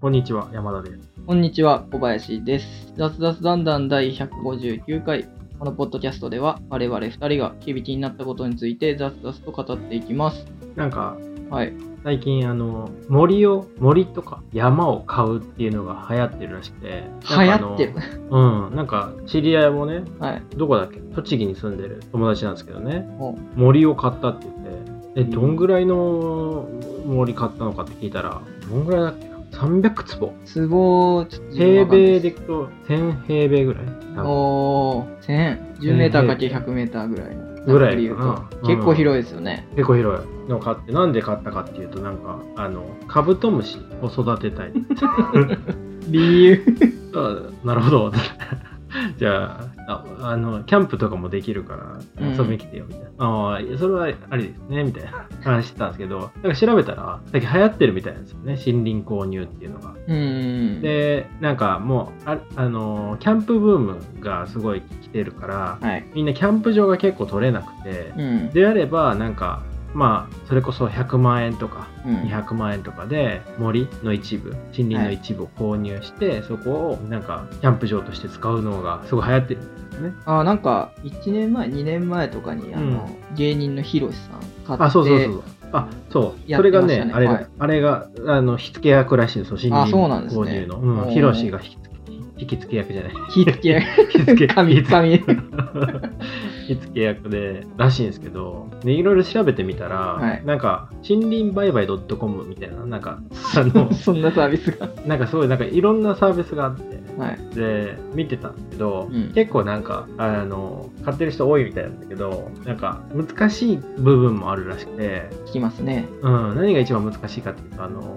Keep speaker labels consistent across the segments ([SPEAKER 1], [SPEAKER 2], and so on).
[SPEAKER 1] こんにちは、山田です。
[SPEAKER 2] こんにちは、小林です。雑雑談談第159回。このポッドキャストでは、我々2人が響きになったことについて雑々と語っていきます。
[SPEAKER 1] なんか、
[SPEAKER 2] はい。
[SPEAKER 1] 最近、あの、森を、森とか山を買うっていうのが流行ってるらしくて。
[SPEAKER 2] 流行ってる？
[SPEAKER 1] うん、なんか、知り合いもね、
[SPEAKER 2] はい。
[SPEAKER 1] どこだっけ？栃木に住んでる友達なんですけどね、
[SPEAKER 2] お
[SPEAKER 1] 森を買ったって言って、え、どんぐらいの森買ったのかって聞いたら、どんぐらいだっけ？な ?300 坪。
[SPEAKER 2] 壺、ちょっと
[SPEAKER 1] 平米でい
[SPEAKER 2] で。
[SPEAKER 1] くと1000平米ぐらい？
[SPEAKER 2] おー、1000。10メーターかけ100メーターぐらいの。
[SPEAKER 1] ぐらい
[SPEAKER 2] 言うと結構広いですよね。
[SPEAKER 1] 結構広いのを買って、なんで買ったかっていうと、なんか、あの、カブトムシを育てたい。
[SPEAKER 2] 理由。
[SPEAKER 1] あなるほど。じゃああ、あの、キャンプとかもできるから、遊びに来てよ、みたいな。ああ、それはありですね、みたいな話してたんですけど、なんか調べたら、最近流行ってるみたいなんですよね、森林購入っていうのが。
[SPEAKER 2] うーん。
[SPEAKER 1] で、なんかもう、ああの、キャンプブームがすごい来てるから、
[SPEAKER 2] はい。
[SPEAKER 1] みんなキャンプ場が結構取れなくて、
[SPEAKER 2] うん。
[SPEAKER 1] であれば、なんか、まあ、それこそ100万円とか、
[SPEAKER 2] うん。
[SPEAKER 1] 200万円とかで森の一部森林の一部を購入して、そこをなんかキャンプ場として使うのがすごい流行ってるんですよね。
[SPEAKER 2] あ、なんか、1年前、2年前とかに、あの、芸人のヒロシさん買って、
[SPEAKER 1] あそうそうそうそう。あそう。
[SPEAKER 2] や
[SPEAKER 1] それが
[SPEAKER 2] ね
[SPEAKER 1] ねあれだ、
[SPEAKER 2] はい
[SPEAKER 1] あれがあの火付け役らしいんですよ森林購入の。
[SPEAKER 2] お
[SPEAKER 1] うん。
[SPEAKER 2] ー。
[SPEAKER 1] ヒロシが引き付け役じゃない。
[SPEAKER 2] 火付け、
[SPEAKER 1] 火付け。
[SPEAKER 2] 神、神。
[SPEAKER 1] 火付け役でらしいんですけどでいろいろ調べてみたら、
[SPEAKER 2] はい
[SPEAKER 1] なんか森林売買 .com みたいななんかあの
[SPEAKER 2] そんなサービスが。
[SPEAKER 1] なんかすごいなんかいろんなサービスがあって
[SPEAKER 2] はい。
[SPEAKER 1] で見てたんですけど、
[SPEAKER 2] うん
[SPEAKER 1] 結構なんかあの買ってる人多いみたいなんだけどなんか難しい部分もあるらしくて、
[SPEAKER 2] 聞きますね。
[SPEAKER 1] うん、何が一番難しいかっていうとあの、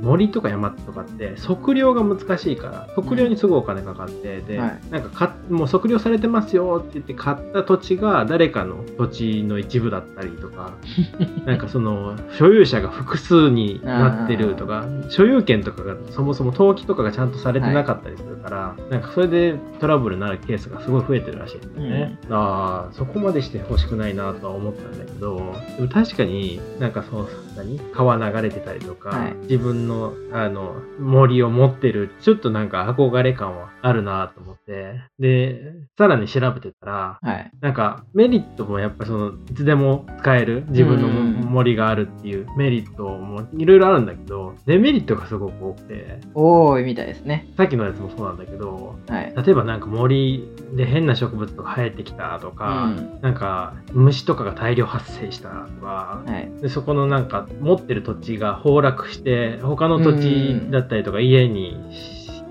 [SPEAKER 1] 森とか山とかって測量が難しいから測量にすごいお金かかって、で、
[SPEAKER 2] はい。
[SPEAKER 1] なんかかもう測量されてますよって言って買った土地が誰かの土地の一部だったりとか なんかその所有者が複数になってるとか所有権とかがそもそも登記とかがちゃんとされてなかったりするから、なんかそれでトラブルになるケースがすごい増えてるらしいんですよね。ああそこまでしてほしくないなとは思ったんだけどでも確かになんかそう何？川流れてたりとか、
[SPEAKER 2] はい。
[SPEAKER 1] 自分のあの森を持ってるちょっとなんか憧れ感はあるなと思って。でさらに調べてたら
[SPEAKER 2] はい。
[SPEAKER 1] なんかメリットもやっぱそのいつでも使える自分の
[SPEAKER 2] うん
[SPEAKER 1] 森があるっていうメリットもいろいろあるんだけどデメリットがすごく多くて
[SPEAKER 2] 多いみたいですね。
[SPEAKER 1] さっきのやつもそうなんだけど
[SPEAKER 2] はい。
[SPEAKER 1] 例えばなんか森で変な植物とか生えてきたとか、
[SPEAKER 2] うん
[SPEAKER 1] なんか虫とかが大量発生したとか、
[SPEAKER 2] はい。
[SPEAKER 1] でそこのなんか持ってる土地が崩落して他の土地だったりとか家に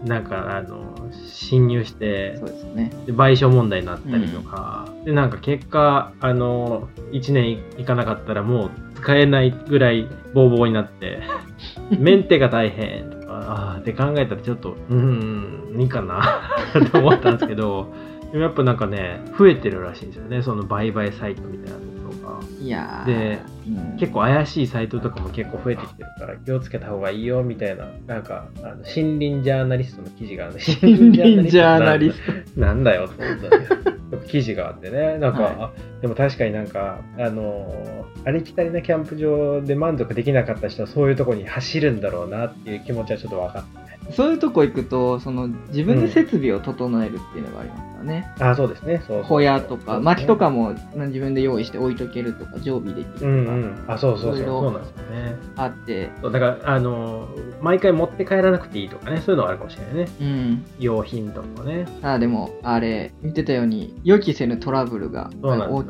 [SPEAKER 1] なんかあの侵入して
[SPEAKER 2] そうですね。
[SPEAKER 1] で賠償問題になったりとか、でなんか結果あの1年いかなかったらもう使えないぐらいボーボーになってメンテが大変とかあーって考えたらちょっとうーんいいかなと思ったんですけどでもやっぱなんかね増えてるらしいんですよねその売買サイトみたいなところが。
[SPEAKER 2] いやー。
[SPEAKER 1] で、
[SPEAKER 2] うん。
[SPEAKER 1] 結構怪しいサイトとかも結構増えてきてるから気をつけた方がいいよみたいななんかあの森林ジャーナリストの記事がある
[SPEAKER 2] 森林ジャーナリスト。
[SPEAKER 1] なんだよと思ったんだ記事があってね。なんか、
[SPEAKER 2] はい。
[SPEAKER 1] あでも確かになんかあのありきたりなキャンプ場で満足できなかった人はそういうとこに走るんだろうなっていう気持ちはちょっと分かった。ね
[SPEAKER 2] そういうとこ行くと、その自分で設備を整えるっていうのがありますからね。
[SPEAKER 1] あそうですね。そう
[SPEAKER 2] 小屋とか、
[SPEAKER 1] そう
[SPEAKER 2] 薪とかもまあ自分で用意して置いとけるとか、常備できるとか、
[SPEAKER 1] うんうん。あそうそうそう。そうなんですよね。
[SPEAKER 2] あって、
[SPEAKER 1] そうだからあの毎回持って帰らなくていいとかね。そういうのはあるかもしれないね。
[SPEAKER 2] うん。
[SPEAKER 1] 用品とかね。
[SPEAKER 2] あでも、あれ、言ってたように、予期せぬトラブルが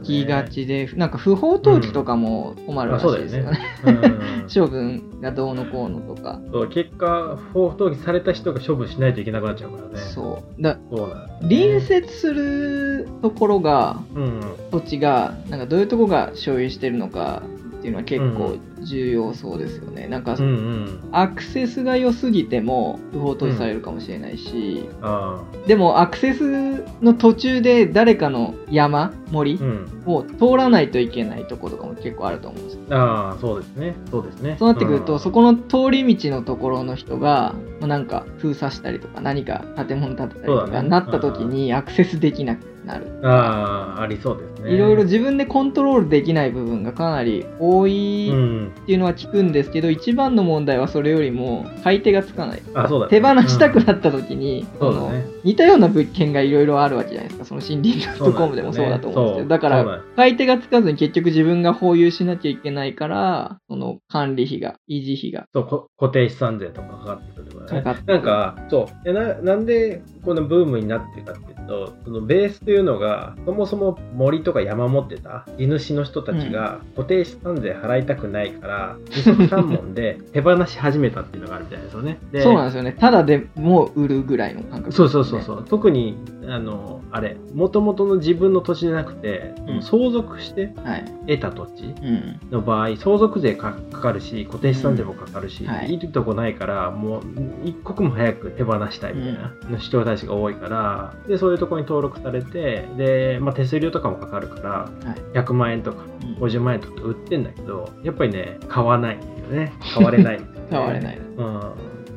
[SPEAKER 2] 起きがちで、なんか不法投棄とかも困るらしいですよね。
[SPEAKER 1] うん。
[SPEAKER 2] 処分がどうのこうのとか。
[SPEAKER 1] そう結果不法投棄された人が処分しないといけなくなっちゃうからね。
[SPEAKER 2] そう。だ
[SPEAKER 1] そうな
[SPEAKER 2] 隣接するところが、
[SPEAKER 1] うん。
[SPEAKER 2] 土地が、なんかどういうところが所有してるのかっていうのは結構重要そうですよね。なんか、
[SPEAKER 1] うんうん。
[SPEAKER 2] アクセスが良すぎても不法投棄されるかもしれないし、
[SPEAKER 1] あ
[SPEAKER 2] でもアクセスの途中で誰かの山森
[SPEAKER 1] あうん。
[SPEAKER 2] を通らないといけないところとかも結構あると思うんですよ。
[SPEAKER 1] ああそうですね。そうですね。
[SPEAKER 2] そうなってくると、
[SPEAKER 1] うん。
[SPEAKER 2] そこの通り道のところの人が、まあ、なんか封鎖したりとか何か建物建てたりと
[SPEAKER 1] そうだね。
[SPEAKER 2] かなった時にアクセスできなくなる。
[SPEAKER 1] ああありそうですね。
[SPEAKER 2] いろいろ自分でコントロールできない部分がかなり多い
[SPEAKER 1] うん
[SPEAKER 2] っていうのは聞くんですけど、一番の問題はそれよりも買い手がつかない。
[SPEAKER 1] あ、そうだ、
[SPEAKER 2] 手放したく
[SPEAKER 1] っ
[SPEAKER 2] なった時に、
[SPEAKER 1] そう
[SPEAKER 2] その
[SPEAKER 1] だね。
[SPEAKER 2] 似たような物件がいろいろあるわけじゃないですか。その森林ドットコムでもそうだと思うんですけど。だから買い手がつかずに結局自分が保有しなきゃいけないから、その管理費が、維持費が
[SPEAKER 1] そうこ固定資産税とかかかってくるからね。なんか、そう。でななんでこのブームになってるかっていうと、そのベースというのが、そもそも森とか山持ってた地主の人たちが固定資産税払いたくないから、二足 三門で手放し始めたっていうのがあるみたいですよね。で
[SPEAKER 2] そうなんですよね。ただでもう売るぐらいの感覚、
[SPEAKER 1] そうそうそうそう、特にあのあれもともとの自分の土地じゃなくて、
[SPEAKER 2] うん
[SPEAKER 1] 相続して
[SPEAKER 2] はい。
[SPEAKER 1] 得た土地
[SPEAKER 2] うん。
[SPEAKER 1] の場合相続税かかかるし固定資産税もかかるし、
[SPEAKER 2] うんはい
[SPEAKER 1] い、いとこないからもう一刻も早く手放したいみたいなの人たちが多いからでそういうところに登録されてで、まあ、手数料とかもかかるから
[SPEAKER 2] はい。
[SPEAKER 1] 100万円とか
[SPEAKER 2] うん
[SPEAKER 1] 50万円とか売ってんだけどやっぱりね買わないんだよね。買われない
[SPEAKER 2] 買われない。
[SPEAKER 1] うん、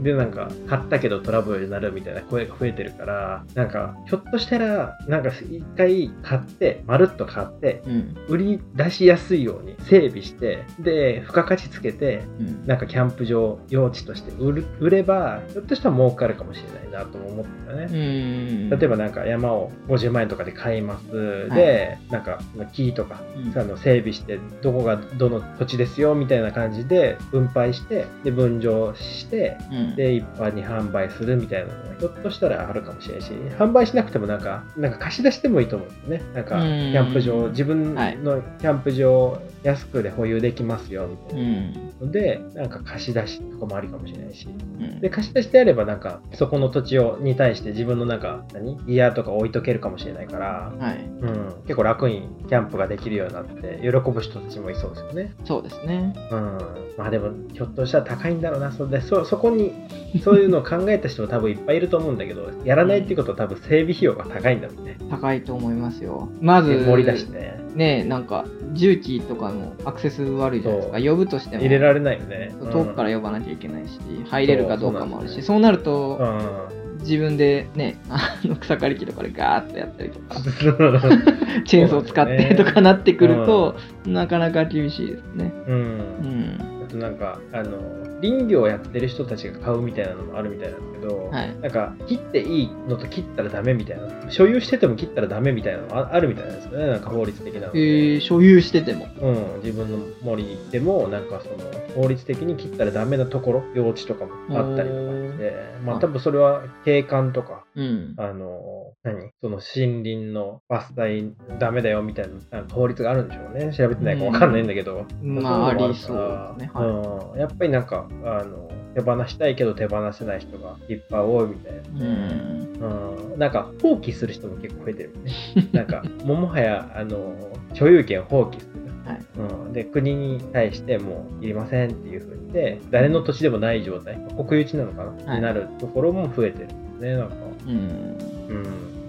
[SPEAKER 1] でなんか買ったけどトラブルになるみたいな声が増えてるからなんかひょっとしたらなんか一回買ってまるっと買って
[SPEAKER 2] うん。
[SPEAKER 1] 売り出しやすいように整備してで付加価値つけて
[SPEAKER 2] うん。
[SPEAKER 1] なんかキャンプ場用地として売る売ればひょっとしたら儲かるかもしれないなとも思ったよね。
[SPEAKER 2] うん。
[SPEAKER 1] 例えばなんか山を50万円とかで買います、でなんか木とか
[SPEAKER 2] うん
[SPEAKER 1] あの整備してどこがどの土地ですよみたいな感じで分配してで分譲して
[SPEAKER 2] うん。
[SPEAKER 1] で一般に販売するみたいなのがひょっとしたらあるかもしれないし販売しなくてもなんかなんか貸し出してもいいと思うんですよね。なんかキ
[SPEAKER 2] うん。
[SPEAKER 1] ャンプ場自分
[SPEAKER 2] はい。
[SPEAKER 1] のキャンプ場を安くで保有できますよみた
[SPEAKER 2] う
[SPEAKER 1] い
[SPEAKER 2] ん。
[SPEAKER 1] なのでなんか貸し出しとかもありかもしれないし。
[SPEAKER 2] うん。
[SPEAKER 1] で貸し出しであればなんかそこの土地をに対して自分のなんか何？ギアとか置いとけるかもしれないから
[SPEAKER 2] はい。
[SPEAKER 1] うん、結構楽にキャンプができるようになって喜ぶ人たちもいそうですよね。
[SPEAKER 2] そうですね。
[SPEAKER 1] うん、まあでもひょっとしたら高いんだろうなそれでそそこに そういうのを考えた人も多分いっぱいいると思うんだけどやらないっていうことは多分整備費用が高いんだろうね。
[SPEAKER 2] 高いと思いますよ。まず、
[SPEAKER 1] で盛り出して
[SPEAKER 2] ねなんか重機とかのアクセス悪いじゃないですか。呼ぶとしても。
[SPEAKER 1] 入れられないよね。
[SPEAKER 2] 遠くから呼ばなきゃいけないし、入れるかどうかもあるし、
[SPEAKER 1] そう
[SPEAKER 2] そうなると、
[SPEAKER 1] うん
[SPEAKER 2] 自分でね、あの草刈り機とかでガーッとやったりとか、
[SPEAKER 1] うん
[SPEAKER 2] チェーンソー使ってとかなってくると、なかなか厳しいですね。
[SPEAKER 1] うん
[SPEAKER 2] うん。
[SPEAKER 1] あとなんかあの林業やってる人たちが買うみたいなのもあるみたいなんだけど、
[SPEAKER 2] はい。
[SPEAKER 1] なんか切っていいのと切ったらダメみたいな所有してても切ったらダメみたいなのああるみたいなんですよね。なんか法律的なので、
[SPEAKER 2] えー、所有してても。
[SPEAKER 1] うん、自分の森でもなんかその法律的に切ったらダメなところ用地とかもあったりとかしてまあ多分それは景観とか
[SPEAKER 2] うん。
[SPEAKER 1] あの何？その森林の伐採ダメだよみたいな法律があるんでしょうね。調べてないかわかんないんだけど、
[SPEAKER 2] まあ、あ
[SPEAKER 1] そういうのも
[SPEAKER 2] りそうですね。は
[SPEAKER 1] うん、やっぱりなんかあの手放したいけど手放せない人がいっぱい多いみたいな、
[SPEAKER 2] い。うん。
[SPEAKER 1] うん、なんか放棄する人も結構増えてるよね。なんかももはやあの所有権を放棄する、
[SPEAKER 2] はい。
[SPEAKER 1] うん、で国に対してもういりませんっていうふうにで誰の土地でもない状態国有地なのかな、
[SPEAKER 2] はい。
[SPEAKER 1] になるところも増えてるんですね。なんか
[SPEAKER 2] うん。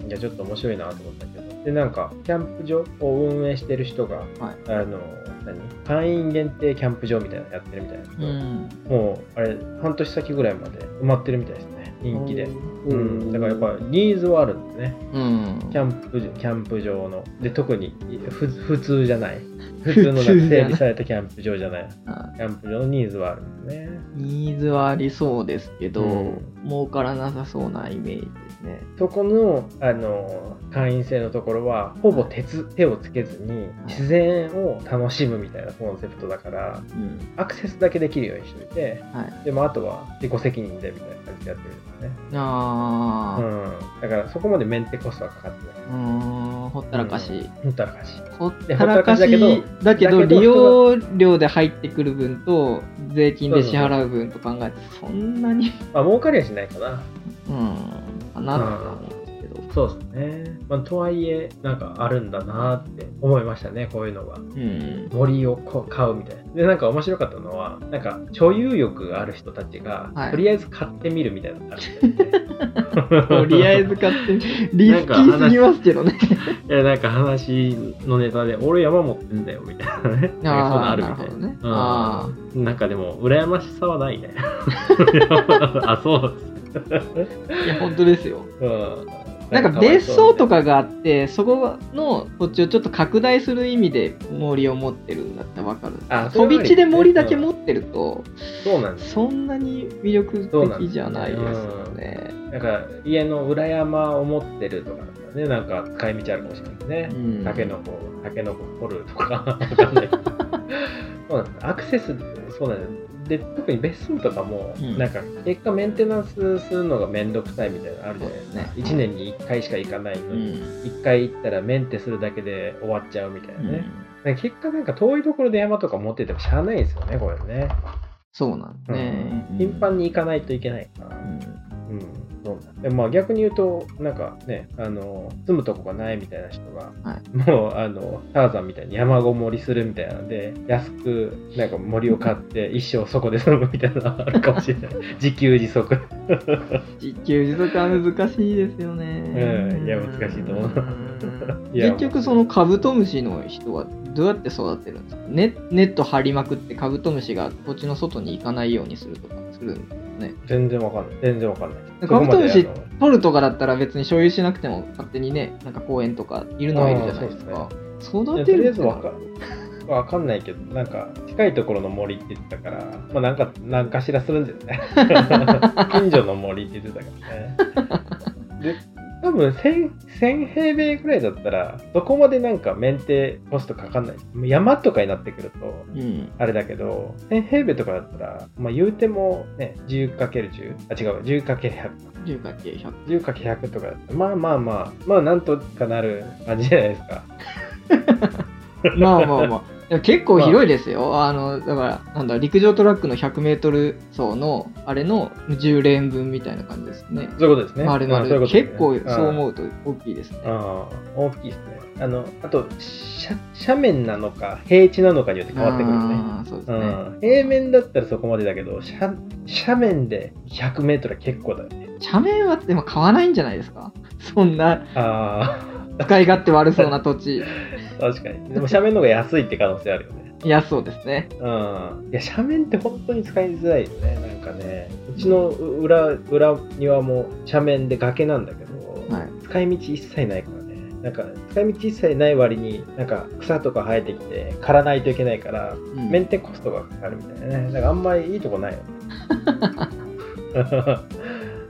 [SPEAKER 1] うん、いやちょっと面白いなと思ったけど。でなんかキャンプ場を運営してる人が、
[SPEAKER 2] はい。
[SPEAKER 1] あの何？会員限定キャンプ場みたいなのやってるみたいなんですけど、
[SPEAKER 2] うん。
[SPEAKER 1] もうあれ半年先ぐらいまで埋まってるみたいですね。人気で、
[SPEAKER 2] う
[SPEAKER 1] うん、だからやっぱニーズはあるんですね。
[SPEAKER 2] うん。
[SPEAKER 1] キャンプキャンプ場の。で特にふ普通じゃない。普通の整備されたキャンプ場じゃない。
[SPEAKER 2] あ
[SPEAKER 1] キャンプ場のニーズはあるんですね。
[SPEAKER 2] ニーズはありそうですけど、
[SPEAKER 1] うん。
[SPEAKER 2] 儲からなさそうなイメージね。
[SPEAKER 1] そこのあの会員制のところはほぼ手つ手をつけずに自然を楽しむみたいなコンセプトだから
[SPEAKER 2] うん。
[SPEAKER 1] アクセスだけできるようにしておいて
[SPEAKER 2] はい。
[SPEAKER 1] でもあとは自己責任でみたいな感じでやってるんですね、
[SPEAKER 2] あー。
[SPEAKER 1] うん、だからそこまでメンテコストはかかってないう
[SPEAKER 2] ーん、ほったらかし。
[SPEAKER 1] ほったらかし
[SPEAKER 2] ほった
[SPEAKER 1] らか
[SPEAKER 2] し
[SPEAKER 1] しだけど
[SPEAKER 2] だけど、
[SPEAKER 1] だけど
[SPEAKER 2] 利用料で入ってくる分と、税金で支払う分と考えて、そんなに、
[SPEAKER 1] まあ儲かりはしないかな
[SPEAKER 2] うん、かな思うんですけど。
[SPEAKER 1] そうですね、まあ、とはいえなんかあるんだなって思いましたねこういうのが
[SPEAKER 2] うん。
[SPEAKER 1] 森をこう買うみたいな。でなんか面白かったのはなんか所有欲がある人たちが、
[SPEAKER 2] はい。
[SPEAKER 1] とりあえず買ってみるみたいなのがあ
[SPEAKER 2] とりあえず買って、リスキーすぎますけどね。
[SPEAKER 1] いやなんか話のネタで俺山持ってんだよみたいなね。なんかそういうのあるみたい
[SPEAKER 2] な。るほどね。
[SPEAKER 1] うん。
[SPEAKER 2] あ
[SPEAKER 1] なんかでも羨ましさはないね。あそう
[SPEAKER 2] いや、本当ですよ。
[SPEAKER 1] うん。
[SPEAKER 2] なんか別荘とかがあって、そこの土地をちょっと拡大する意味で森を持ってるんだったらわかる。
[SPEAKER 1] あ
[SPEAKER 2] 飛び地で森だけ持ってると、
[SPEAKER 1] そうなんです
[SPEAKER 2] そんなに魅力的じゃないですよね。
[SPEAKER 1] なんか家の裏山を持ってるとかねなんか使い道あるかもしれないですね、
[SPEAKER 2] うん。
[SPEAKER 1] タケノコタケノコ掘るとか。わかんない そうなんですアクセスそうなんですで特に別荘とかも、
[SPEAKER 2] うん。
[SPEAKER 1] なんか結果メンテナンスするのが面倒くさいみたいなのあるじゃないですか。
[SPEAKER 2] そうです
[SPEAKER 1] 1年に1回しか行かないのに、
[SPEAKER 2] うん。
[SPEAKER 1] 1回行ったらメンテするだけで終わっちゃうみたいな
[SPEAKER 2] うん。
[SPEAKER 1] ね、なんか結果なんか遠いところで山とか持っててもしゃあないんですよねこれね、
[SPEAKER 2] そうなんですね。
[SPEAKER 1] うん。頻繁に行かないといけないから、
[SPEAKER 2] うん
[SPEAKER 1] うん、そうなんでまあ逆に言うと、なんかね、あの、住むとこがないみたいな人が、
[SPEAKER 2] は
[SPEAKER 1] もう、あの、ターザンみたいに山ごもりするみたいなので、安く、なんか森を買って、一生そこで住むみたいなのがあるかもしれない。自給自足。
[SPEAKER 2] 自給自足は難しいですよね。
[SPEAKER 1] うんいや難しいと思う
[SPEAKER 2] う結局そのカブトムシの人はどうやって育てるんですか？ネネット張りまくってカブトムシが土地の外に行かないようにするとかするんですね？
[SPEAKER 1] 全然わかんない。全然わかんない。
[SPEAKER 2] カブ取るとかだったら別に所有しなくても勝手にね、なんか公園とかいるのはいるじゃないです
[SPEAKER 1] あ
[SPEAKER 2] か。育てるってのは
[SPEAKER 1] ずわかわかんないけど、なんか、近いところの森って言ってたから、まあなんか、なんかしらするんだよね。近所の森って言ってたからね。で、多分1000、1000平米ぐらいだったら、そこまでなんかメンテコストかかんない。山とかになってくると、
[SPEAKER 2] うん。
[SPEAKER 1] あれだけど、1000平米とかだったら、まあ言うてもね、10×10、あ、違う、10×100。
[SPEAKER 2] 10×100。
[SPEAKER 1] 10×100 とかまあまあまあ、まあなんとかなる感じじゃないですか。
[SPEAKER 2] まあまあまあ。でも結構広いですよ。あの、だから、なんだ、陸上トラックの100メートル走の、あれの10レーン分みたいな感じですね。
[SPEAKER 1] そういうことですね。
[SPEAKER 2] 丸々、
[SPEAKER 1] うんそういうことですね
[SPEAKER 2] 結構そう
[SPEAKER 1] う。
[SPEAKER 2] 思うと大きいですね。
[SPEAKER 1] ああ、大きいですね。あの、あと、斜斜面なのか、平地なのかによって変わってくるよね。
[SPEAKER 2] あーそうですね。
[SPEAKER 1] うん、平面だったらそこまでだけど、斜斜面で100メートルは結構だよね。
[SPEAKER 2] 斜面はでも買わないんじゃないですか？そんな
[SPEAKER 1] あ
[SPEAKER 2] 使い勝手悪そうな土地。
[SPEAKER 1] あ、確かに。でも斜面の方が安いって可能性あるよね。
[SPEAKER 2] いや、そうですね。
[SPEAKER 1] うん。いや、斜面って本当に使いづらいよね。なんかね、うちの裏、裏庭も斜面で崖なんだけど、
[SPEAKER 2] はい。
[SPEAKER 1] 使い道一切ないからね。なんか、使い道一切ない割に、なんか草とか生えてきて、刈らないといけないから、
[SPEAKER 2] うん
[SPEAKER 1] メンテコストがかかるみたいなね。だからあんまりいいとこないよね。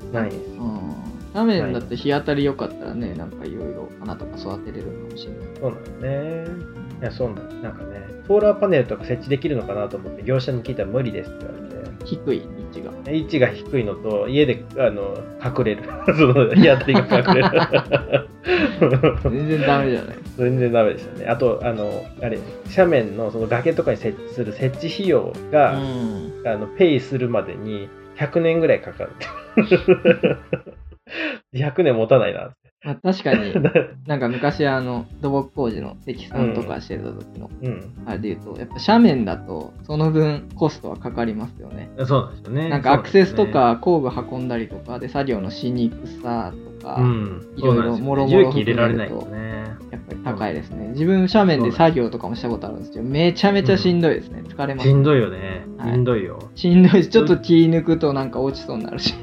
[SPEAKER 1] ないです。
[SPEAKER 2] うん斜面だって日当たり良かったらね、なんかいろいろ花とか育てれるかもしれない。
[SPEAKER 1] そうなんだね。いや、そうなんだ。なんかね、ソーラーパネルとか設置できるのかなと思って、業者に聞いたら無理ですって言われて。
[SPEAKER 2] 低い位置が。
[SPEAKER 1] 位置が低いのと、家であの隠れる。その日当たりが隠れる。
[SPEAKER 2] 全然ダメじゃない。
[SPEAKER 1] 全然ダメでしたね。あと、あの、あれ、斜面のその崖とかに設置する設置費用
[SPEAKER 2] う
[SPEAKER 1] が、
[SPEAKER 2] ん。
[SPEAKER 1] あのペイするまでに100年ぐらいかかる。100年持たないな。
[SPEAKER 2] まあ、確かに、なんか昔あの土木工事の積算とかしてた時の、
[SPEAKER 1] うん。
[SPEAKER 2] あれで言うと、やっぱ斜面だとその分コストはかかりますよね。
[SPEAKER 1] そうなんですよね。
[SPEAKER 2] なんかアクセスとか工具運んだりとかで作業のしにくさとか、
[SPEAKER 1] うん、
[SPEAKER 2] いろいろもろもろ
[SPEAKER 1] 重機入れられないよね。
[SPEAKER 2] やっぱり高いですね。自分斜面で作業とかもしたことあるんですけど、めちゃめちゃしんどいですね。疲れます。
[SPEAKER 1] しんどいよね。
[SPEAKER 2] はい
[SPEAKER 1] しんどいよ。
[SPEAKER 2] しんどいし、ちょっと気抜くとなんか落ちそうになるし。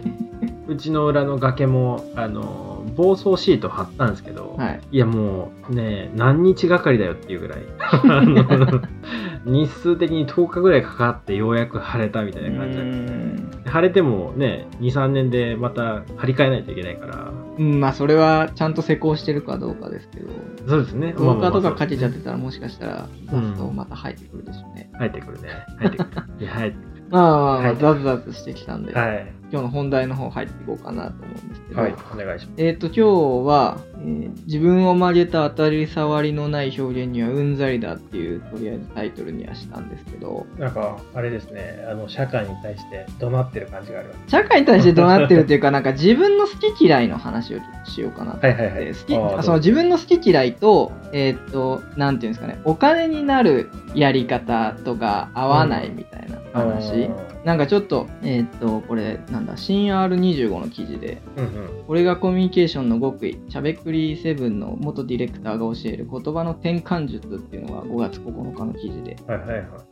[SPEAKER 1] うちの裏の崖も、あの、防草シート貼ったんですけど、
[SPEAKER 2] はい。
[SPEAKER 1] いやもうね、何日がかりだよっていうぐらい。日数的に10日ぐらいかかってようやく晴れたみたいな感じだった
[SPEAKER 2] うん
[SPEAKER 1] 晴れてもね、2、3年でまた張り替えないといけないから、
[SPEAKER 2] うん、まあそれはちゃんと施工してるかどうかですけど、
[SPEAKER 1] そうですね。
[SPEAKER 2] 廊下とかかけちゃってたらもしかしたら
[SPEAKER 1] うん
[SPEAKER 2] ダストまた入ってくるでしょうね。
[SPEAKER 1] 入ってくるね。入ってくる。いや、入って
[SPEAKER 2] まあまあまあ、
[SPEAKER 1] はい
[SPEAKER 2] ザズザズしてきたんで、
[SPEAKER 1] くる。はい。
[SPEAKER 2] 今日の本題の方入っていこうかなと思うんですけど、
[SPEAKER 1] はい、お願いします。
[SPEAKER 2] えっ、と今日は、えー自分を曲げた当たり障りのない表現にはうんざりだっていうとりあえずタイトルにはしたんですけど、
[SPEAKER 1] なんか、あれですね、あの、社会に対して怒鳴ってる感じがあります。
[SPEAKER 2] 社会に対してどうなってるっていうか、なんか自分の好き嫌いの話をしようかなと
[SPEAKER 1] はいはいはい。
[SPEAKER 2] で好きその自分の好き嫌いと、えーっと、なんていうんですかね、お金になるやり方とか合わないみたいな話。なんかちょっと、えーっと、これ、なんだ、新 R25 の記事で、
[SPEAKER 1] うんうん。
[SPEAKER 2] これがコミュニケーションの極意、しゃべくり7の元ディレクターが教える言葉の転換術っていうのが5月9日の記事で。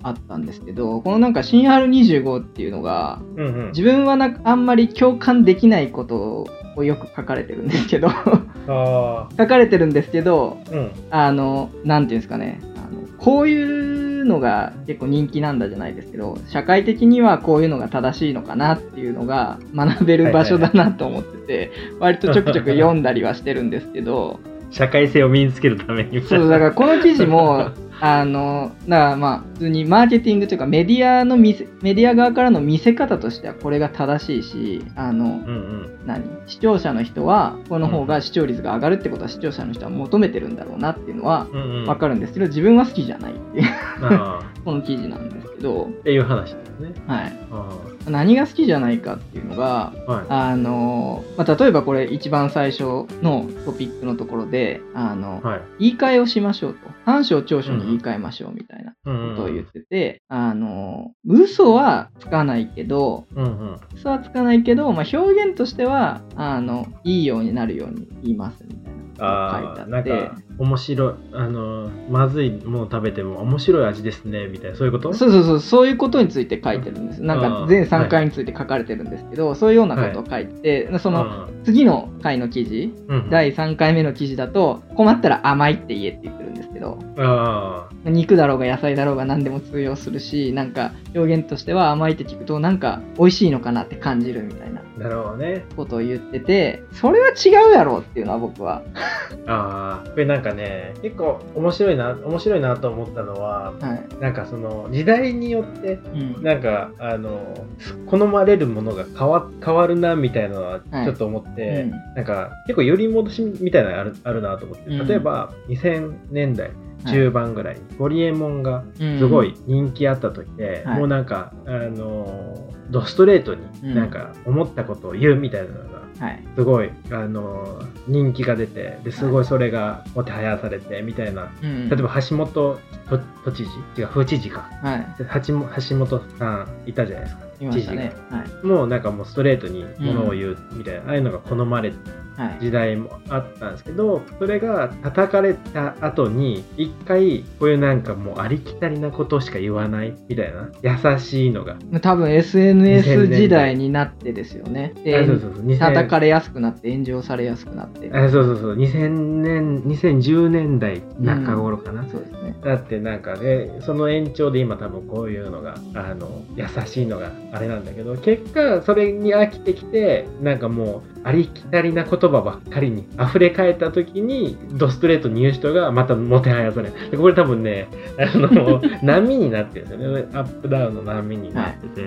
[SPEAKER 2] あったんですけど、このなんか新 R25 っていうのが、
[SPEAKER 1] うんうん。
[SPEAKER 2] 自分はなあんまり共感できないことこうよく書かれてるんですけど
[SPEAKER 1] あ
[SPEAKER 2] 書かれてるんですけど
[SPEAKER 1] あうん
[SPEAKER 2] あのなんていうんですかねあのこういうのが結構人気なんだじゃないですけど社会的にはこういうのが正しいのかなっていうのが学べる場所だなと思ってて、割とちょくちょく読んだりはしてるんですけど。
[SPEAKER 1] 社会性を身につけるために
[SPEAKER 2] そうだからこの記事もあのだからまあ普通にマーケティングというかメディアの見せメディア側からの見せ方としてはこれが正しいしあの
[SPEAKER 1] うんうん。
[SPEAKER 2] 何？視聴者の人はこの方が視聴率が上がるってことは視聴者の人は求めてるんだろうなっていうのは
[SPEAKER 1] うんうん。
[SPEAKER 2] 分かるんですけど自分は好きじゃないっていう この記事なんですけど、
[SPEAKER 1] っていう話ですね。
[SPEAKER 2] はい、
[SPEAKER 1] あ
[SPEAKER 2] 何が好きじゃないかっていうのが
[SPEAKER 1] あはい。
[SPEAKER 2] あの、まあ、例えばこれ一番最初のトピックのところであの、
[SPEAKER 1] はい。
[SPEAKER 2] 言い換えをしましょうと。短所を長所に言い換えましょうみたいな
[SPEAKER 1] うん
[SPEAKER 2] ことを言ってて、あの嘘はつかないけど
[SPEAKER 1] うんうん。
[SPEAKER 2] 嘘はつかないけど、まあ、表現としてはあのいいようになるように言いますみたいな書いてあって
[SPEAKER 1] 面白いあのまずいもの食べても面白い味ですねみたいなそういうこと？
[SPEAKER 2] そうそうそうそういうことについて書いてるんです。なんか
[SPEAKER 1] あー
[SPEAKER 2] 全3回について書かれてるんですけど、そういうようなことを書いてて、その次の回の記事
[SPEAKER 1] うんうん。
[SPEAKER 2] 第3回目の記事だと困ったら甘いって言えって言ってるんですけど
[SPEAKER 1] あ
[SPEAKER 2] 肉だろうが野菜だろうが何でも通用するしなんか表現としては甘いって聞くとなんか美味しいのかなって感じるみたいな
[SPEAKER 1] あなるほどね。
[SPEAKER 2] ことを言っててそれは違うやろっていうのは僕は。
[SPEAKER 1] ああ。これなんかね結構面白いな面白いなと思ったのは
[SPEAKER 2] はい、
[SPEAKER 1] なんかその時代によって
[SPEAKER 2] うん、
[SPEAKER 1] なんかあの好まれるものが変わ変わるなみたいなのは
[SPEAKER 2] はい。
[SPEAKER 1] ちょっと思って、
[SPEAKER 2] うん。
[SPEAKER 1] なんか結構寄り戻しみたいなのあるあるなと思って。
[SPEAKER 2] うん。
[SPEAKER 1] 例えば2000年代中盤ぐらいにホリエモンがすごい人気あった時で、
[SPEAKER 2] はい。
[SPEAKER 1] もうなんかあのドストレートになんか思ったことを言うみたいなのが
[SPEAKER 2] はい。
[SPEAKER 1] すごいあの人気が出てですごいそれがもてはやされてみたいな。
[SPEAKER 2] うん
[SPEAKER 1] 例えば橋本都都知事。違う府知事か。
[SPEAKER 2] はい。
[SPEAKER 1] 橋本さんいたじゃないですか。
[SPEAKER 2] いましたね。はい。
[SPEAKER 1] もうなんかもうストレートにものを言うみたいな、ああいうのが好まれ時代もあったんですけどそれが叩かれた後に一回こういうなんかもうありきたりなことしか言わないみたいな優しいのが
[SPEAKER 2] 多分 SNS 時代になってですよね。
[SPEAKER 1] そうそうそう2000
[SPEAKER 2] 叩かれやすくなって炎上されやすくなって。
[SPEAKER 1] あそうそうそう2000年2010年代中頃かな、
[SPEAKER 2] そうですね。
[SPEAKER 1] だってなんかねその延長で今多分こういうのがあの優しいのがあれなんだけど結果それに飽きてきてなんかもうありきたりな言葉ばっかりに溢れ返った時にドストレートに言う人がまたもてはやされる。でこれ多分ねあの 波になってるんですよね。アップダウンの波になってて、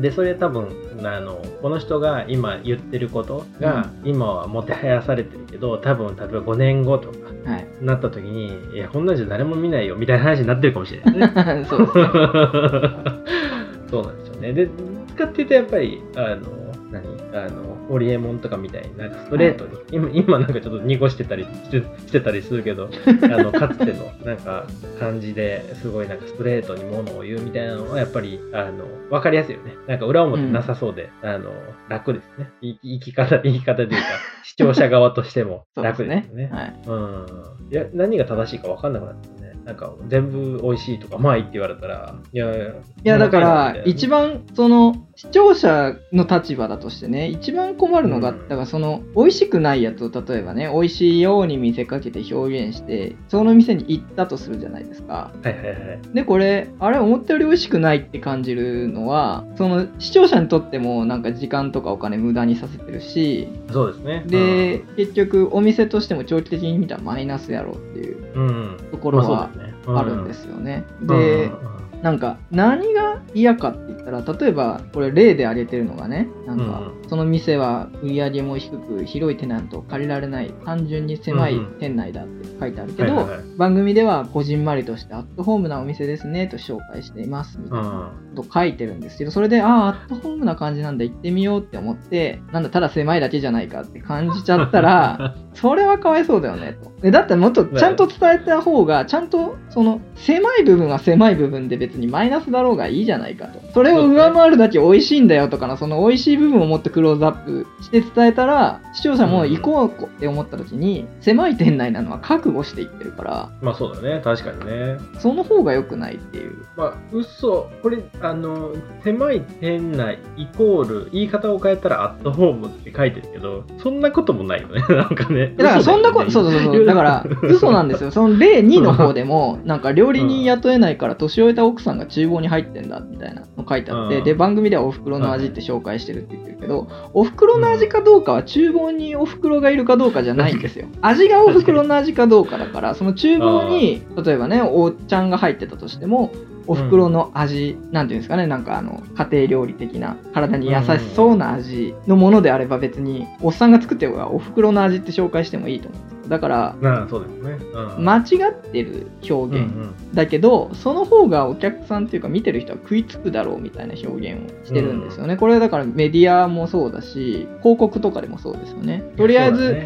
[SPEAKER 1] でそれ多分あのこの人が今言ってることが、今はもてはやされてるけど多分例えば5年後とか
[SPEAKER 2] はい。
[SPEAKER 1] なった時にいやこんなんじゃ誰も見ないよみたいな話になってるかもしれないね。
[SPEAKER 2] そうですね。
[SPEAKER 1] そうなんですよね。で使っていうとやっぱりあの何？あのホリエモンとかみたいになんかストレートに、今今なんかちょっと濁してたりしてたりするけど あのかつてのなんか感じですごいなんかストレートにものを言うみたいなのはやっぱりあの分かりやすいよねなんか裏表なさそうで、あの楽ですね生き方生き方というか 視聴者側としても
[SPEAKER 2] そうですね
[SPEAKER 1] 楽ですよね。
[SPEAKER 2] はい。
[SPEAKER 1] うん。いや、何が正しいか分かんなくなってね。なんか、全部美味しいとか、まあいいって言われたら、いやいや、
[SPEAKER 2] だから一
[SPEAKER 1] 番、
[SPEAKER 2] 番その視聴者の立場だとしてね一番困るのが、
[SPEAKER 1] うん
[SPEAKER 2] だからその美味しくないやつを例えばね美味しいように見せかけて表現してその店に行ったとするじゃないですか
[SPEAKER 1] はいはいはい。
[SPEAKER 2] でこれあれ思ったより美味しくないって感じるのはその視聴者にとってもなんか時間とかお金無駄にさせてるし
[SPEAKER 1] そうですね。
[SPEAKER 2] で、結局お店としても長期的に見たらマイナスやろっていう
[SPEAKER 1] うん、うん。
[SPEAKER 2] ところ
[SPEAKER 1] まあ
[SPEAKER 2] はあるんですよね。
[SPEAKER 1] うん
[SPEAKER 2] で、
[SPEAKER 1] うん
[SPEAKER 2] なんか何が嫌かって言ったら例えばこれ例で挙げてるのがねなんか、
[SPEAKER 1] う
[SPEAKER 2] その店は売り上げも低く広いテナントを借りられない単純に狭い店内だって書いてあるけど、番組ではこじんまりとしてアットホームなお店ですねと紹介していますみたいなこと書いてるんですけどそれでああアットホームな感じなんだ行ってみようって思ってなんだただ狭いだけじゃないかって感じちゃったら それはかわいそうだよねと。でだったらもっとちゃんと伝えた方がちゃんとその狭い部分は狭い部分で別別にマイナスだろうがいいじゃないかと。それを上回るだけ美味しいんだよとかの、その美味しい部分をもっとクローズアップして伝えたら、視聴者も行こうって思った時に、狭い店内なのは覚悟していってるから、
[SPEAKER 1] まあそうだね、確かにね。
[SPEAKER 2] その方が良くないっていう。
[SPEAKER 1] まあ、嘘、これ、あの、狭い店内イコール、言い方を変えたらアットホームって書いてるけど、そんなこともないよね、なんかね。
[SPEAKER 2] だからそんなこと、そうそうそう、だから嘘なんですよ。その例2の方でも、なんか料理人雇えないから年老いた奥さんが厨房に入ってんだみたいなの書いてあって、
[SPEAKER 1] うん
[SPEAKER 2] で、番組ではお袋の味って紹介してるって言ってるけど、お袋の味かどうかは厨房にお袋がいるかどうかじゃないんですよ。味がお袋の味かどうかだから、その厨房に、例えばね、おっちゃんが入ってたとしても、お袋の味、なんていうんですかね、なんかあの、家庭料理的な、体に優しそうな味のものであれば別に、おっさんが作ってる方がお袋の味って紹介してもいいと思うんですよ。だから、
[SPEAKER 1] まあそうですね。うん。
[SPEAKER 2] 間違ってる表現、
[SPEAKER 1] うんうん
[SPEAKER 2] だけど、その方がお客さんっていうか見てる人は食いつくだろうみたいな表現をしてるんですよね。これはだからメディアもそうだし、広告とかでもそうですよね。とりあえず、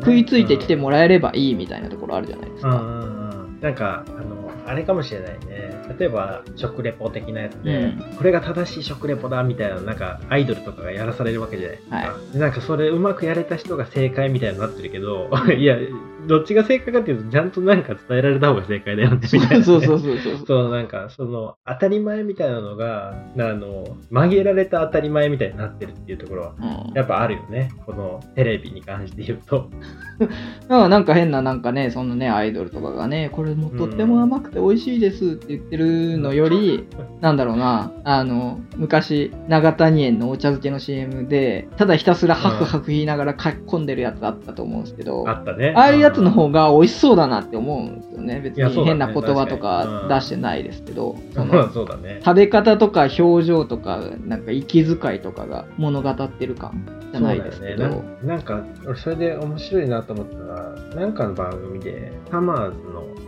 [SPEAKER 2] 食いついてきてもらえればいいみたいなところあるじゃないですか。
[SPEAKER 1] うんうんうんなんかあのあれかもしれないね。例えば食レポ的なやつで、
[SPEAKER 2] うん。
[SPEAKER 1] これが正しい食レポだみたいななんかアイドルとかがやらされるわけじゃないですか、
[SPEAKER 2] は
[SPEAKER 1] でなんかそれうまくやれた人が正解みたいになってるけど いやどっちが正解かっていうとちゃんとなんか伝えられた方が正解だよねみたいなね、
[SPEAKER 2] そうそうそうそうそう。
[SPEAKER 1] なんかその当たり前みたいなのがあの曲げられた当たり前みたいになってるっていうところは
[SPEAKER 2] うん。
[SPEAKER 1] やっぱあるよね。このテレビに関して言うと。
[SPEAKER 2] だからなんか変ななんかね、そのね、アイドルとかがね、これもとっても甘くて美味しいですって言ってるのより、なんだろうな、あの、昔、長谷園のお茶漬けの CM で、ただひたすらハクハク言いながら書き込んでるやつあったと思うんですけど、
[SPEAKER 1] あったね。
[SPEAKER 2] ああいうやつの方が美味しそうだなって思うんですよね。別に変な言葉と
[SPEAKER 1] 確か
[SPEAKER 2] 出してないですけど、の
[SPEAKER 1] そうだね。
[SPEAKER 2] 食べ方とか表情とか、なんか息遣いとかが物語ってる感じゃないですけど、
[SPEAKER 1] ね、ななんか俺それで面白いなと思ったのはなんかの番組でサマーズ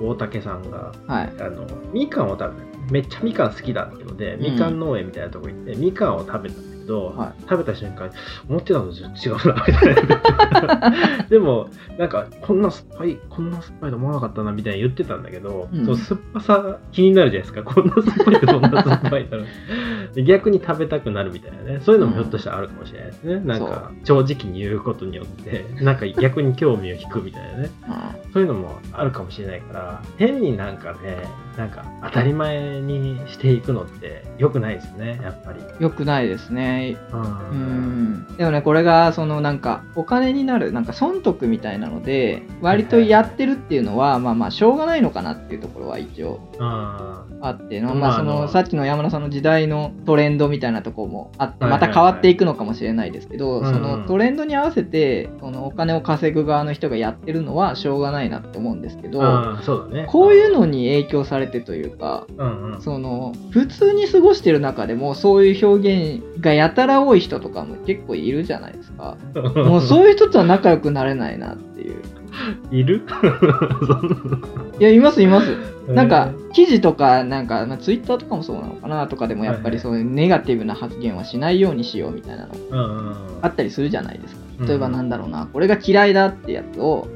[SPEAKER 1] の大竹さんが
[SPEAKER 2] はい。
[SPEAKER 1] あのみかんを食べためっちゃみかん好きだっていうので、みかん農園みたいなとこ行ってみかんを食べたけど、
[SPEAKER 2] は
[SPEAKER 1] 食べた瞬間思ってたのと違うなみたいな。でもなんかこんな酸っぱいこんな酸っぱいと思わなかったなみたいに言ってたんだけど、
[SPEAKER 2] うん。
[SPEAKER 1] そう酸っぱさ気になるじゃないですか。こんな酸っぱいってどんな酸っぱいだろうで逆に食べたくなるみたいなね。そういうのもひょっとしたらあるかもしれないですね、なんか正直に言うことによってなんか逆に興味を引くみたいなね。
[SPEAKER 2] うん。
[SPEAKER 1] そういうのもあるかもしれないから変になんかねなんか当たり前にしていくのって良くないですねやっぱり。
[SPEAKER 2] 良くないですね。
[SPEAKER 1] う
[SPEAKER 2] うん。ん。でもね、これが、そのなんか、お金になる、なんか損得みたいなので、割とやってるっていうのは、まあまあ、しょうがないのかなっていうところは一応
[SPEAKER 1] あ
[SPEAKER 2] あっての、
[SPEAKER 1] まあ
[SPEAKER 2] まあ、そ
[SPEAKER 1] あの
[SPEAKER 2] の、さっきの山田さんの時代のトレンドみたいなところもあって、また変わっていくのかもしれないですけど、そのトレンドに合わせて、そのお金を稼ぐ側の人がやってるのはしょうがないなって思うんですけ
[SPEAKER 1] ー
[SPEAKER 2] ど、
[SPEAKER 1] うだね。
[SPEAKER 2] こういうのに影響されてというか、
[SPEAKER 1] うんうん。
[SPEAKER 2] その普通に過ごしてる中でもそういう表現がやたら多い人とかも結構いるじゃないですか。もうそういう人とは仲良くなれないなっていう。
[SPEAKER 1] いる？
[SPEAKER 2] いや、いますいます。なんか、記事とか、なんか、まあ、ツイッターとかもそうなのかなとかでもやっぱりそういうネガティブな発言はしないようにしようみたいなの。あったりするじゃないですか。
[SPEAKER 1] うん
[SPEAKER 2] 例えばなんだろうな、これが嫌いだってやつを